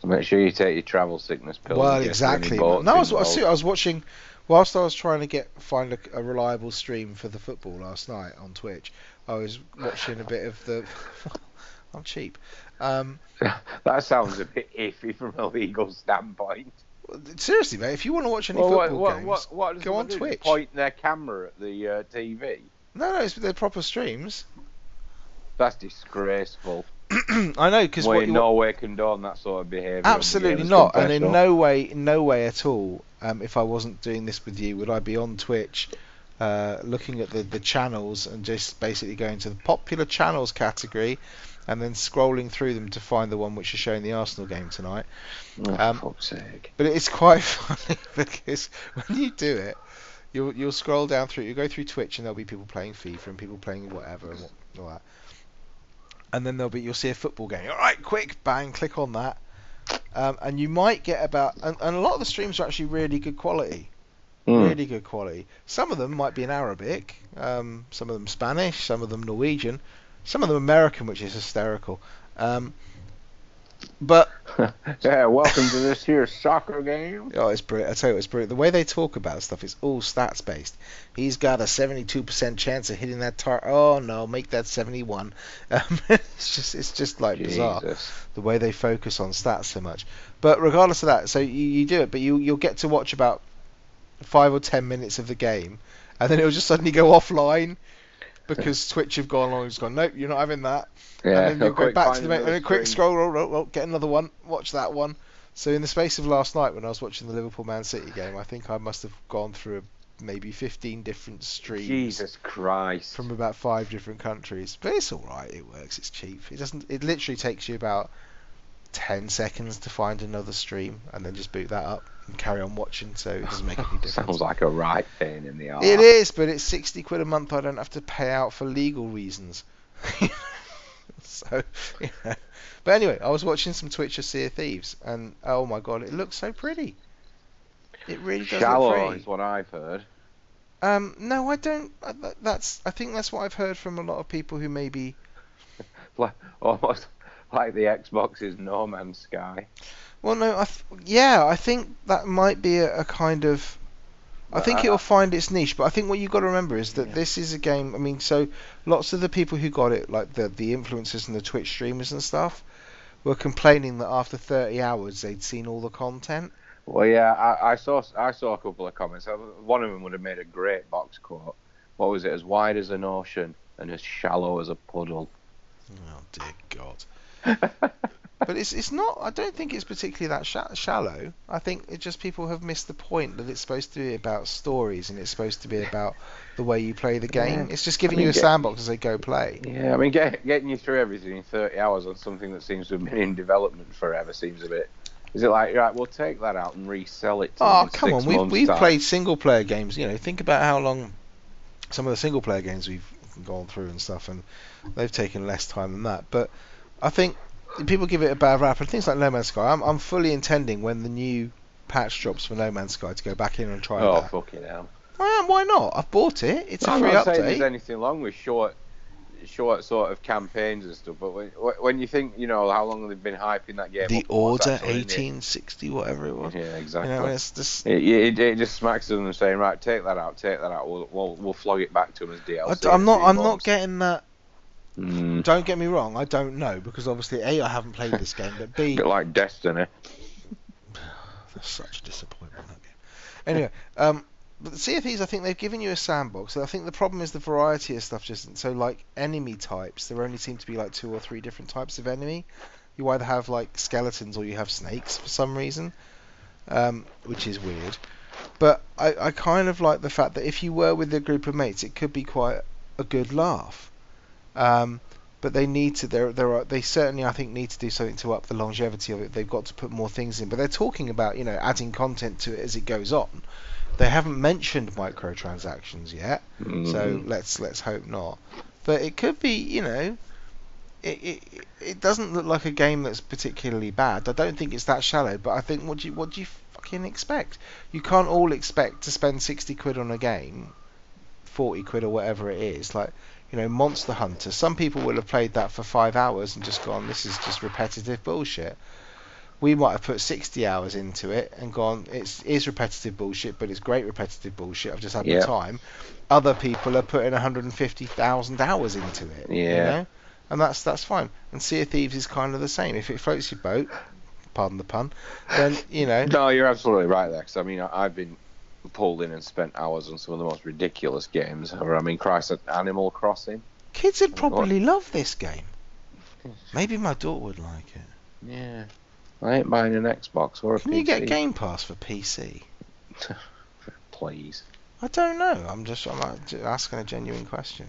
So make sure you take your travel sickness pills. well, in case there are any exactly. No, I was, I was. I was watching whilst I was trying to get find a, a reliable stream for the football last night on Twitch. I was watching a bit of the. I'm cheap. Um, That sounds a bit iffy from a legal standpoint. seriously, mate, if you want to watch any Well, football what, games, what, what go on do? Twitch. Point their camera at the uh, TV. no, no, it's, they're proper streams. That's disgraceful. I know because we what in you, no way condone that sort of behaviour. Absolutely not, and in no way, in no way at all. Um, if I wasn't doing this with you, would I be on Twitch, uh, looking at the, the channels and just basically going to the popular channels category, and then scrolling through them to find the one which is showing the Arsenal game tonight. Oh, um, for fuck's sake. But it's quite funny because when you do it, you'll you'll scroll down through, you go through Twitch, and there'll be people playing FIFA and people playing whatever and what, all that. And then there'll be you'll see a football game. All right, quick, bang, click on that, um, and you might get about and, and a lot of the streams are actually really good quality, Hmm. really good quality. Some of them might be in Arabic, um, some of them Spanish, some of them Norwegian, some of them American, which is hysterical. Um, but yeah, welcome to this here soccer game. Oh, it's brilliant. I tell you, it's brilliant. The way they talk about stuff is all stats based. He's got a 72% chance of hitting that target. Oh no, make that 71. Um, it's just, it's just like bizarre the way they focus on stats so much. But regardless of that, so you, you do it, but you you'll get to watch about five or ten minutes of the game, and then it'll just suddenly go offline because Twitch have gone along and gone, nope, you're not having that. Yeah, and then you'll go back to the main, and then quick scroll, roll, roll, roll, get another one, watch that one. So in the space of last night, when I was watching the Liverpool Man City game, I think I must have gone through maybe 15 different streams Jesus Christ. from about five different countries. But it's all right. It works. It's cheap. It doesn't. It literally takes you about 10 seconds to find another stream, and then just boot that up and carry on watching. So it doesn't make any difference. Sounds like a right pain in the arse. It is, but it's 60 quid a month I don't have to pay out for legal reasons. so, you know. But anyway, I was watching some Twitch of Sea of Thieves, and oh my god, it looks so pretty. It really does look Shallow pretty. is what I've heard. Um, no, I don't. uh, That's. I think that's what I've heard from a lot of people who maybe. Like, almost like the Xbox is No Man's Sky. Well, no, I. Th- yeah, I think that might be a, a kind of. I think it'll find its niche, but I think what you've got to remember is that Yeah. this is a game. I mean, so lots of the people who got it, like the the influencers and the Twitch streamers and stuff, were complaining that after 30 hours they'd seen all the content. Well, yeah, I, I saw I saw a couple of comments. Uh, One of them would have made a great box quote. What was it? As wide as an ocean and as shallow as a puddle. Oh dear God! But it's it's not. I don't think it's particularly that sha- shallow. I think it just people have missed the point that it's supposed to be about stories and it's supposed to be about the way you play the game. Yeah. It's just giving I mean, you a get- sandbox as they go play. Yeah, I mean, get, getting you through everything in 30 hours on something that seems to have been in development forever seems a bit. Is it like right? We'll take that out and resell it. To Oh come on, we've we've time. played single player games. You know, think about how long some of the single player games we've gone through and stuff, and they've taken less time than that. But I think people give it a bad rap, and things like No Man's Sky. I'm I'm fully intending when the new patch drops for No Man's Sky to go back in and try Oh that. Oh fucking hell! I am. Why not? I've bought it. It's a I'm free not saying there's anything wrong with short, short sort of campaigns and stuff. But when, when you think, you know, how long they've been hyping that game, The Order actually in it? 1860, whatever it was. Yeah, You exactly. know, it's just. It, it, it just smacks of them saying, right, take that out, take that out. We'll we'll, we'll flog it back to them as DLC. I, am not. I'm not getting that. Mm, Don't get me wrong. I don't know because obviously a I haven't played this game, but b bit like Destiny. That's such a disappointment. That game. Anyway, um, but the Sea of Thieves, I think they've given you a sandbox. I think the problem is the variety of stuff. Just so like enemy types, there only seem to be like two or three different types of enemy. You either have like skeletons or you have snakes for some reason, um, which is weird. But I, I kind of like the fact that if you were with a group of mates, it could be quite a good laugh. Um, but they need to. There, there are. They certainly, I think, need to do something to up the longevity of it. They've got to put more things in. But they're talking about, you know, adding content to it as it goes on. They haven't mentioned microtransactions yet, so Mm. let's let's hope not. But it could be, you know, it, it it doesn't look like a game that's particularly bad. I don't think it's that shallow. But I think what do you what do you fucking expect? You can't all expect to spend sixty quid on a game, forty quid or whatever it is. Like you know, Monster Hunter. Some people will have played that for five hours and just gone, this is just repetitive bullshit. We might have put 60 hours into it and gone, it's is repetitive bullshit, but it's great repetitive bullshit. I've just had Yeah. the time. Other people are putting 150,000 hours into it. Yeah. You know? And that's that's fine. And Sea of Thieves is kind of the same. If it floats your boat, pardon the pun, then you know. No, you're absolutely right there. 'cause, I mean, I've been pulled in and spent hours on some of the most ridiculous games. Or I mean, Christ, Animal Crossing. Kids would probably love this game. Maybe my daughter would like it. Yeah. I ain't buying an Xbox or a Can PC. you get Game Pass for PC? Please. I don't know. I'm just I'm asking a genuine question.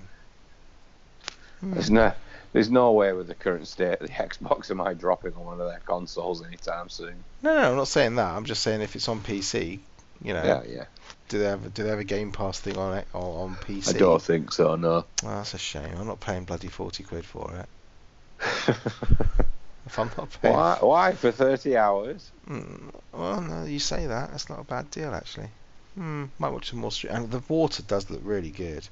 Hmm. There's no, there's no way with the current state of the Xbox am I dropping on one of their consoles anytime soon. No, no, I'm not saying that. I'm just saying if it's on PC, you know, Yeah, yeah. do they have do they have a Game Pass thing on it or on PC? I don't think so. No. Oh, that's a shame. I'm not paying bloody forty quid for it. If I'm not paying, why? Why for thirty hours? Hmm, well, no, you say that. That's not a bad deal actually. Hmm, might watch some more street. And the water does look really good.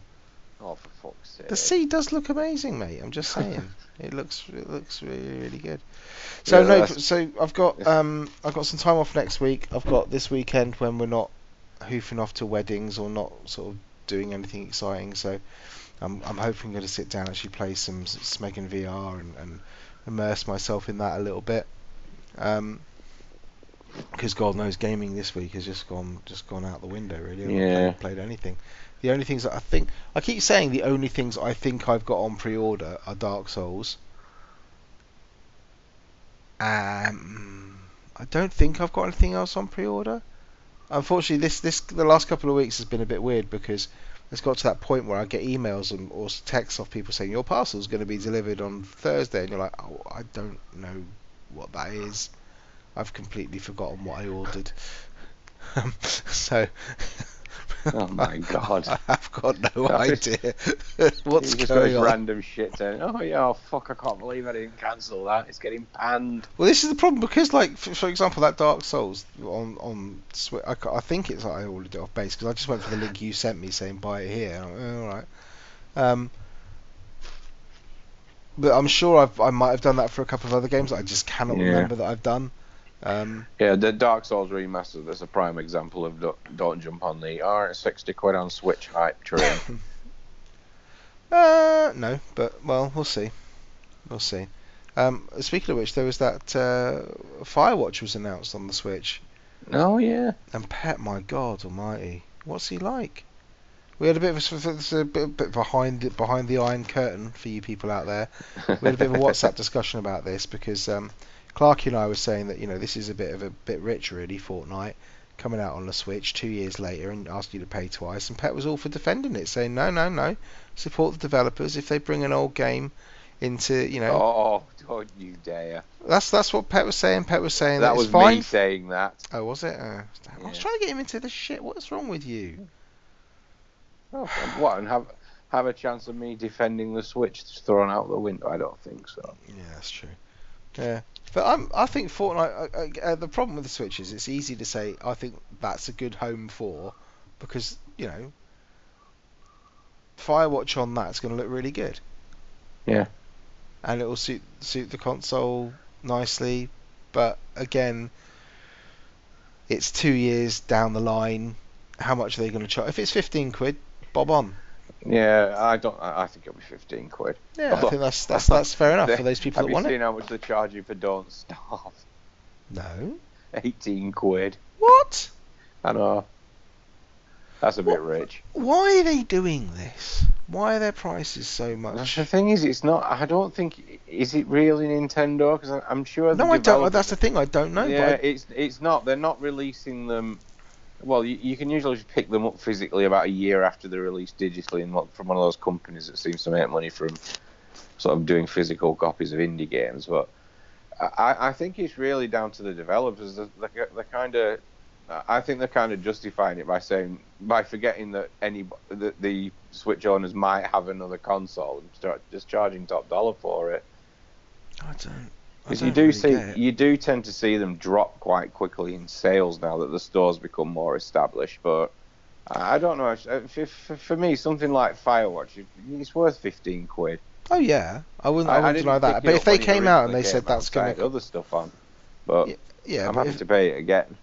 Oh, for fuck's sake. The sea does look amazing, mate. I'm just saying. it looks it looks really really good. So Yeah, no, that's- so I've got um I've got some time off next week. I've got this weekend when we're not hoofing off to weddings or not sort of doing anything exciting. So I'm I'm hoping going to sit down and actually play some s- Smeg in VR and, and immerse myself in that a little bit. Um, because God knows gaming this week has just gone just gone out the window really. I've not Yeah. played, played anything. The only things that I think I keep saying the only things I think I've got on pre-order are Dark Souls. Um, I don't think I've got anything else on pre-order. Unfortunately, this this the last couple of weeks has been a bit weird because it's got to that point where I get emails and or texts off people saying your parcel's going to be delivered on Thursday, and you're like, oh, I don't know what that is. I've completely forgotten what I ordered. Um, so. Oh my God. I have got no idea what's He just going on. random shit saying, "Oh yeah, oh, fuck! I can't believe I didn't cancel that. It's getting panned." Well, this is the problem because, like, for, for example, that Dark Souls on on I, I think it's I ordered it off base because I just went for the link you sent me saying buy it here. I'm like, "Oh, all right. Um, but I'm sure I've, I might have done that for a couple of other games I just cannot Yeah. remember that I've done. Um, Yeah, the Dark Souls remastered. That's a prime example of don't, don't jump on the it's sixty quid on Switch hype train. uh, no, but well, we'll see. We'll see. Um, speaking of which, there was that uh, Firewatch was announced on the Switch. oh yeah, And Pet, my God Almighty, what's he like? We had a bit of a, a bit, bit behind the, behind the iron curtain for you people out there. We had a bit of a WhatsApp discussion about this because um, Clarky and I were saying that you know this is a bit of a bit rich really. Fortnite coming out on the Switch two years later and asking you to pay twice, and Pet was all for defending it, saying no, no, no, support the developers if they bring an old game into you know Oh, don't you dare! that's that's what Pet was saying. Pet was saying that, That was fine. me saying that. Oh, was it? Uh, I was Yeah. trying to get him into this shit. What's wrong with you? Oh, what and have have a chance of me defending the Switch thrown out the window? I don't think so. Yeah, that's true. Yeah, but I'm, I think Fortnite. Uh, uh, the problem with the Switch is it's easy to say. I think that's a good home for, because you know, Firewatch on that's going to look really good. Yeah. And it will suit suit the console nicely, but again, it's two years down the line. How much are they going to charge? If it's fifteen quid, bob on. Yeah, I don't. I think it'll be fifteen quid. Yeah, I think that's that's that's fair enough They- for those people that want it. Have you seen how much they're charging for Don't Starve? No. Eighteen quid. What? I know. That's a bit rich. Why are they doing this? Why are their prices so That's much? the thing is, it's not. I don't think. Is it really Nintendo? Because I'm sure. No, I don't. That's the thing. I don't know. yeah, but I- it's it's not. They're not releasing them. Well, you, you can usually pick them up physically about a year after they're released digitally, and from one of those companies that seems to make money from sort of doing physical copies of indie games. But I, I think it's really down to the developers. They're, they're kind of. I think they're kind of justifying it by saying by forgetting that any that the Switch owners might have another console and start just charging top dollar for it. I don't. I Because you do really see, you do tend to see them drop quite quickly in sales now that the stores become more established. But I I don't know. if- uh, if- For, me, something like Firewatch, it's worth fifteen quid. Oh yeah, I wouldn't. I, wouldn't didn't deny that. But if they came out and they said that's going I to, other stuff on, but yeah, I'm but happy if, to pay it again.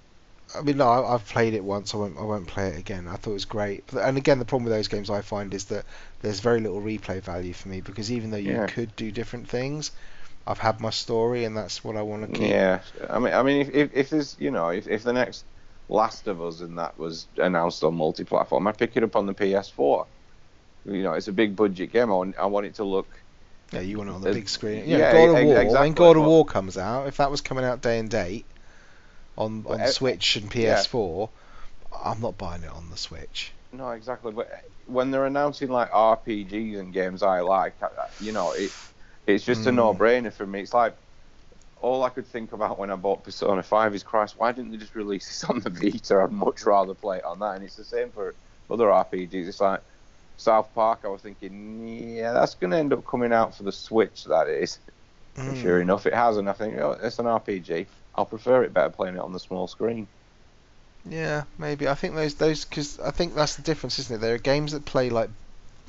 I mean, no, I- I've played it once. I won't. I won't play it again. I thought it was great. And again, the problem with those games I find is that there's very little replay value for me because even though you Yeah. could do different things, I've had my story and that's what I want to keep. Yeah, I mean, I mean, if if, if there's, you know, if, if the next Last of Us and that was announced on multi-platform, I'd pick it up on the PS4. You know, it's a big budget game. I want, I want it to look Yeah, you want it on the Uh, big screen. yeah, Yeah, God of War. exactly, When God of War comes out, if that was coming out day and date on on Switch and PS4, I'm not buying it on the Switch. No, exactly. But when they're announcing like RPGs and games I like, you know, it it's just a Mm. no-brainer for me. It's like all I could think about when I bought Persona 5 is, Christ, why didn't they just release this on the Vita? I'd much rather play it on that. And it's the same for other RPGs. It's like South Park. I was thinking, yeah, that's going to end up coming out for the Switch. That is. And Mm. Sure enough, it has, and I think oh, it's an RPG. I'll prefer it better playing it on the small screen. Yeah, maybe. I think those those because I think that's the difference, isn't it? There are games that play like.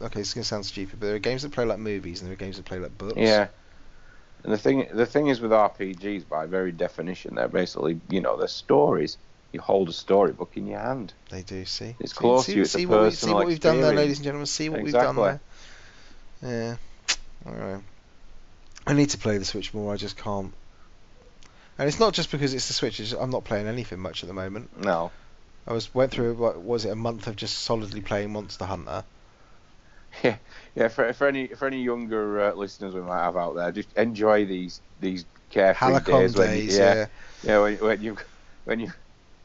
Okay, it's gonna sound stupid, but there are games that play like movies, and there are games that play like books. Yeah. And the thing, the thing is with RPGs, by very definition, they're basically, you know, they're stories. You hold a storybook in your hand. They do. See, It's see, close see, to you, it's a see what we, see what we've done there, ladies and gentlemen. See what we've done Exactly. there. Yeah. All right. I need to play the Switch more. I just can't. And it's not just because it's the Switch. It's just, I'm not playing anything much at the moment. No. I was went through what was it a month of just solidly playing Monster Hunter. Yeah, yeah. For, for any for any younger uh, listeners we might have out there, just enjoy these these carefree Halcon days. When, days, yeah, yeah. yeah. When, when you when you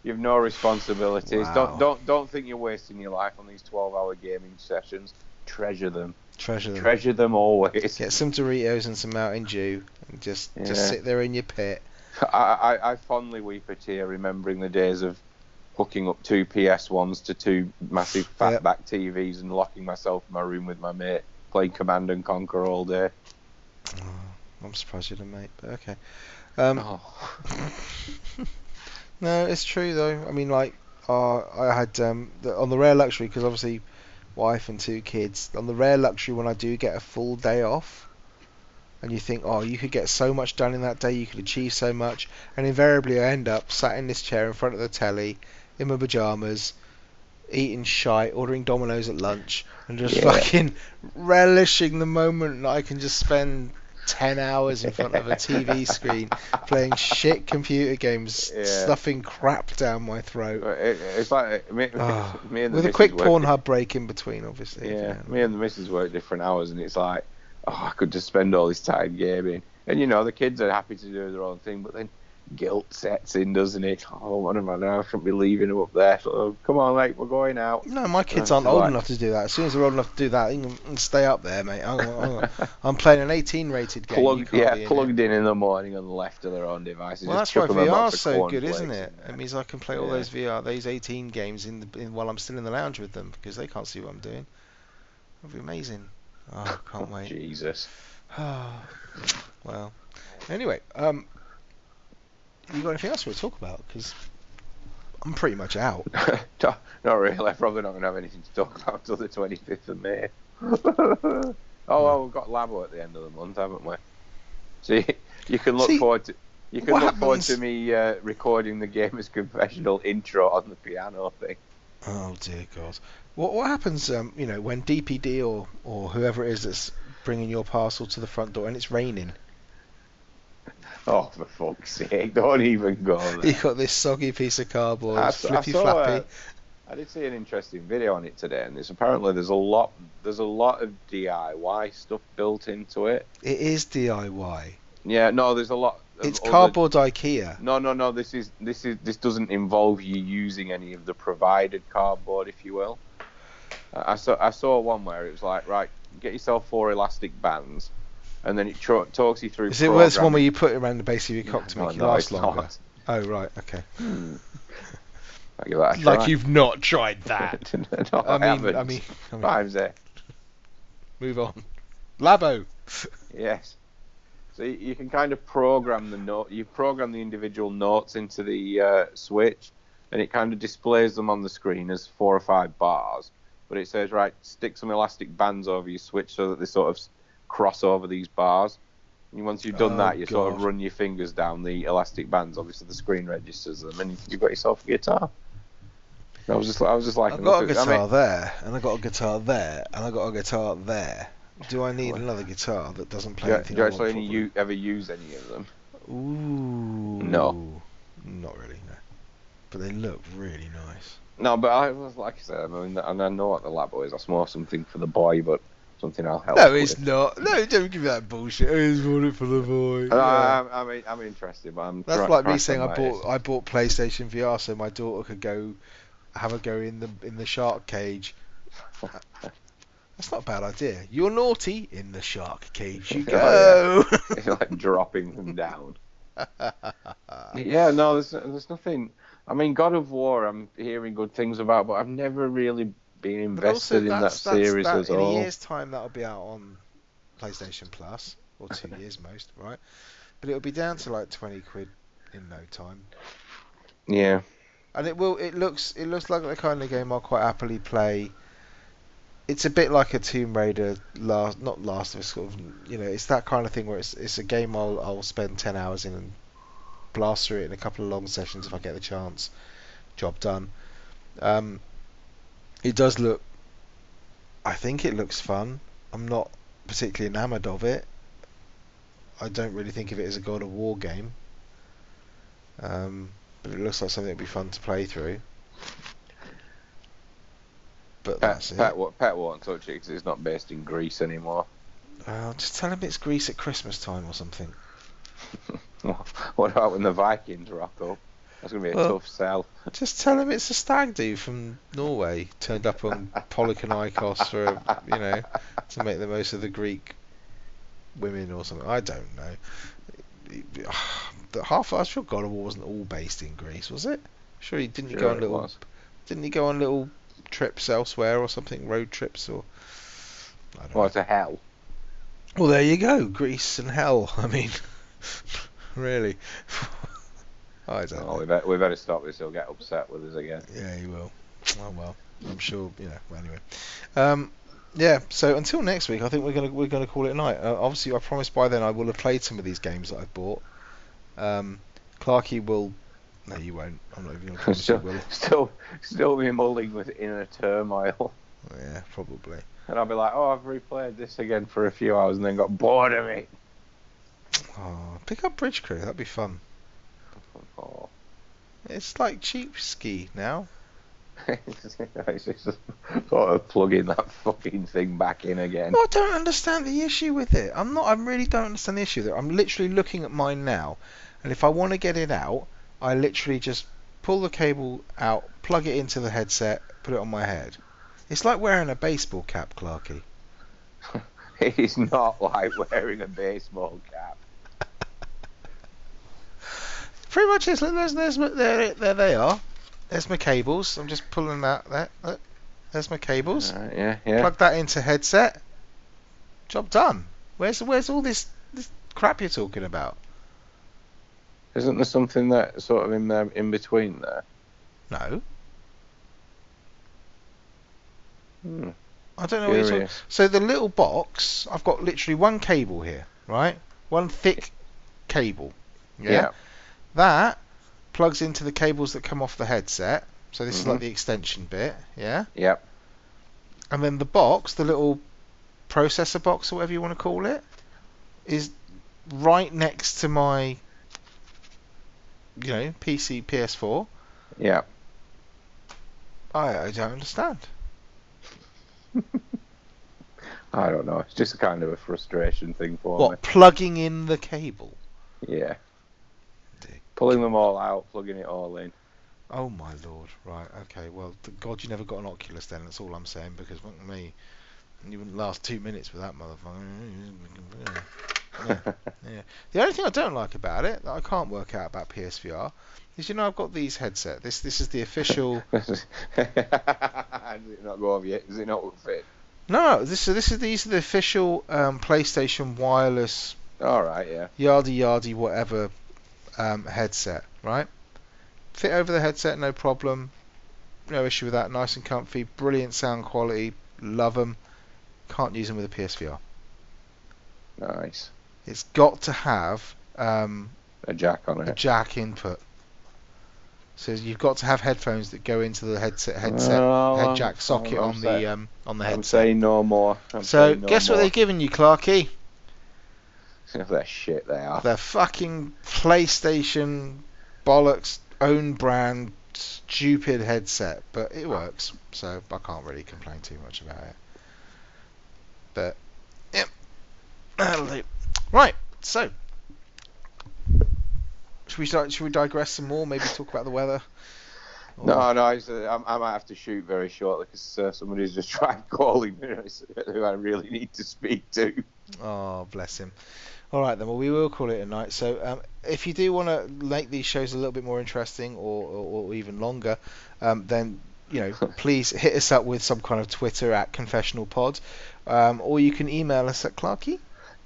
you've no responsibilities. Wow. Don't don't don't think you're wasting your life on these 12-hour gaming sessions. Treasure them. Treasure them. Treasure them always. Get some Doritos and some Mountain Dew, and just Yeah. just sit there in your pit. I, I, I fondly weep a tear remembering the days of hooking up two PS1s to two massive Yep. fatback TVs and locking myself in my room with my mate, playing Command and Conquer all day. Oh, I'm surprised you didn't, mate. But okay. Um, oh. no, it's true though. I mean, like, uh, I had um, the, on the rare luxury because obviously, wife and two kids. On the rare luxury, when I do get a full day off, and you think, oh, you could get so much done in that day, you could achieve so much, and invariably I end up sat in this chair in front of the telly, in my pajamas, eating shite, ordering Domino's at lunch, and just Yeah. fucking relishing the moment that I can just spend. 10 hours in front of a TV screen playing shit computer games, Yeah. stuffing crap down my throat. It, it's like me, Ah, me and the With a quick Pornhub break in between, obviously. Yeah, me and the missus work different hours, and it's like, oh, I could just spend all this time gaming. And you know, the kids are happy to do their own thing, but then guilt sets in, doesn't it? Oh, what am I now? I shouldn't be leaving them up there. So, come on, mate, we're going out. No, my kids aren't old right. enough to do that. As soon as they're old enough to do that, you can, stay up there, mate. I'm, I'm, I'm playing an 18 rated game. plugged, yeah, in it. plugged in in the morning on the left of their own devices. Well, that's why chucking them VR is so good, isn't it? in. It means I can play all Yeah. those VR, those 18 games in, the, in while I'm still in the lounge with them because they can't see what I'm doing. It'll be amazing. Oh, can't wait. Jesus. well, anyway, um, you got anything else we want to talk about? Because I'm pretty much out. not not really. I'm probably not going to have anything to talk about until the 25th of May. Oh, well, we've got Labo at the end of the month, haven't we? So you, you can look See, forward to you can look forward to me uh, recording the Gamers Confessional intro on the piano thing. Oh dear God! What what happens? Um, you know, when DPD or or whoever it is that's bringing your parcel to the front door and it's raining, Oh, for fuck's sake! Don't even go there. you got this soggy piece of cardboard, I s- I flippy saw, flappy. uh, I did see an interesting video on it today, and there's apparently there's a lot there's a lot of DIY stuff built into it. It is DIY. Yeah, no, there's a lot. It's other- cardboard IKEA. No, no, no. This is this is this doesn't involve you using any of the provided cardboard, if you will. Uh, I saw I saw one where it was like, right, get yourself four elastic bands, and then it tro- talks you through. Is it where it's one where you put it around the base of your cock to No, make you no, last longer? not. Oh right, okay. I'll give that a Like you've not tried that. no, I I, mean, haven't. I mean, I mean, Times there. move on. Labo. Yes. So you, you can kind of program the note. You program the individual notes into the uh, switch, and it kind of displays them on the screen as four or five bars. But it says, right, stick some elastic bands over your switch so that they sort of s- cross over these bars. And once you've done Oh, that, you sort of run your fingers down the elastic bands. Obviously, the screen registers them, and you've got yourself a guitar. I was just, I was just like, I've got a guitar I mean, there, and I got a guitar there, and I got a guitar there. Do I need another guitar that doesn't play do anything? do you I actually any, properly? you, ever use any of them? Ooh. No. Not really, no. But they look really nice. No, but I was like I said, I mean, and I know what the Labo is. That's more something for the boy, but something I'll help. No, with. it's not. No, don't give me that bullshit. I just want it for the boy. I, Yeah. I'm, I'm, I'm interested, but I'm. That's like me saying I bought. I bought PlayStation VR so my daughter could go have a go in the in the shark cage. That's not a bad idea. You're naughty in the shark cage. You Oh, go. It's like dropping them down. Yeah, no, there's there's nothing. I mean, God of War, I'm hearing good things about, but I've never really been invested in that series that- at in all. a year's time, that'll be out on PlayStation Plus, or two years most, right? But it'll be down to like twenty quid in no time, Yeah, and it will. It looks. It looks like the kind of game I'll quite happily play. It's a bit like a Tomb Raider, last not Last of Us, sort of. You know, it's that kind of thing where it's it's a game I'll I'll spend ten hours in and blast through it in a couple of long sessions if I get the chance. Job done. Um, it does look. I think it looks fun. I'm not particularly enamoured of it. I don't really think of it as a God of War game. Um, but it looks like something that'd be fun to play through. But Pet, that's it. Pat, wa- Pet won't touch it 'cause it's not based in Greece anymore. Uh, just tell him it's Greece at Christmas time or something. what about when the Vikings rock up? That's gonna be a Well- tough sell. Just tell him it's a stag do from Norway turned up on Polykonikos for, a, you know, to make the most of the Greek women or something. I don't know. The half, I'm sure God of War wasn't all based in Greece, was it? Sure, he didn't Sure go on it little, was. didn't he go on little trips elsewhere or something, road trips or? I don't Well, know. it's a hell. Well, there you go, Greece and hell. I mean, really. I don't Oh, know. we, better, we better stop this. He'll get upset with us again. Yeah, he will. Oh well, I'm sure. You know. well, Anyway, um, yeah. So until next week, I think we're gonna we're gonna call it a night. Uh, obviously, I promise by then I will have played some of these games that I've bought. Um, Clarky will. No, you won't. I'm not even gonna promise you still, will. still, still be mulling with inner turmoil. Yeah, probably. And I'll be like, oh, I've replayed this again for a few hours and then got bored of it. Oh, pick up Bridge Crew. That'd be fun. Oh. It's like cheap ski now. it's just sort of plugging that fucking thing back in again. No, I don't understand the issue with it. I'm not. I really don't understand the issue it. I'm literally looking at mine now, and if I want to get it out, I literally just pull the cable out, plug it into the headset, put it on my head. It's like wearing a baseball cap, Clarky. It is not like wearing a baseball cap. Pretty much is. Look, There's, there's, there, there they are. There's my cables. I'm just pulling that. There. Look. There's my cables. Alright, yeah, yeah. Plug that into headset. Job done. Where's where's all this this crap you're talking about? Isn't there something that sort of in there in between there? No. Hmm. I don't know what you're talking. So the little box, I've got literally one cable here, right? One thick cable. Yeah. Yeah. That plugs into the cables that come off the headset. So this is like Mhm. the extension bit, yeah. Yep. And then the box, the little processor box or whatever you want to call it, is right next to my, you know, PC PS4. Yeah. I, I don't understand. I don't know. It's just kind of a frustration thing for What plugging in the cable? Yeah. Pulling them all out, plugging it all in. Oh my lord! Right, okay. Well, God, you never got an Oculus then. That's all I'm saying because me, you wouldn't last two minutes with that motherfucker. Yeah. Yeah. The only thing I don't like about it that I can't work out about PSVR is you know I've got these headset. This this is the official. Does it not go over yet? Does it not fit? no, this is this is these are the official um, PlayStation wireless All right, yeah. yardy yardy whatever um, headset, right? Fit over the headset, no problem. No issue with that. Nice and comfy. Brilliant sound quality. Love them. Can't use them with a PSVR. Nice. It's got to have um, A jack on it. a jack input. So you've got to have headphones that go into the headset headset Oh, head jack socket on the um, on the headset. I'm saying no more. I'm So no guess what they're giving you, Clarky? They're shit, they are. The fucking PlayStation bollocks own brand stupid headset, but it works, so I can't really complain too much about it. But yep. Right, so should we start? Should we digress some more? Maybe talk about the weather. Or- No, no, I'm- I might have to shoot very shortly because uh, somebody's just tried calling me who I really need to speak to. Oh, bless him. All right, then. Well, we will call it a night. So, um, if you do want to make these shows a little bit more interesting or, or, or even longer, um, then you know, please hit us up with some kind of Twitter at Confessional Pod, um, or you can email us at Clarky,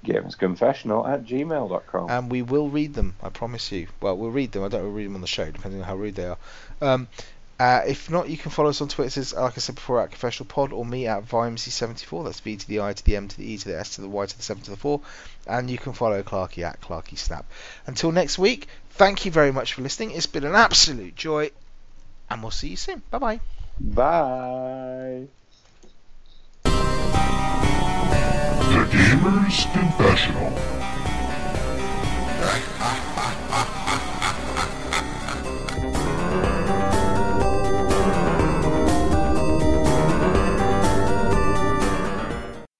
Gamesconfessional at gmail.com. and we will read them. I promise you. Well, we'll read them. I don't read them on the show, depending on how rude they are. Um, uh, if not, you can follow us on Twitter, as- like I said before, at Confessional Pod, or me at Vimesy74. That's V to the I to the M to the E to the S to the Y to the 7 to the 4. And you can follow Clarky at Clarky Snap. Until next week, thank you very much for listening. It's been an absolute joy, and we'll see you soon. Bye bye. Bye. The Gamer's Confessional.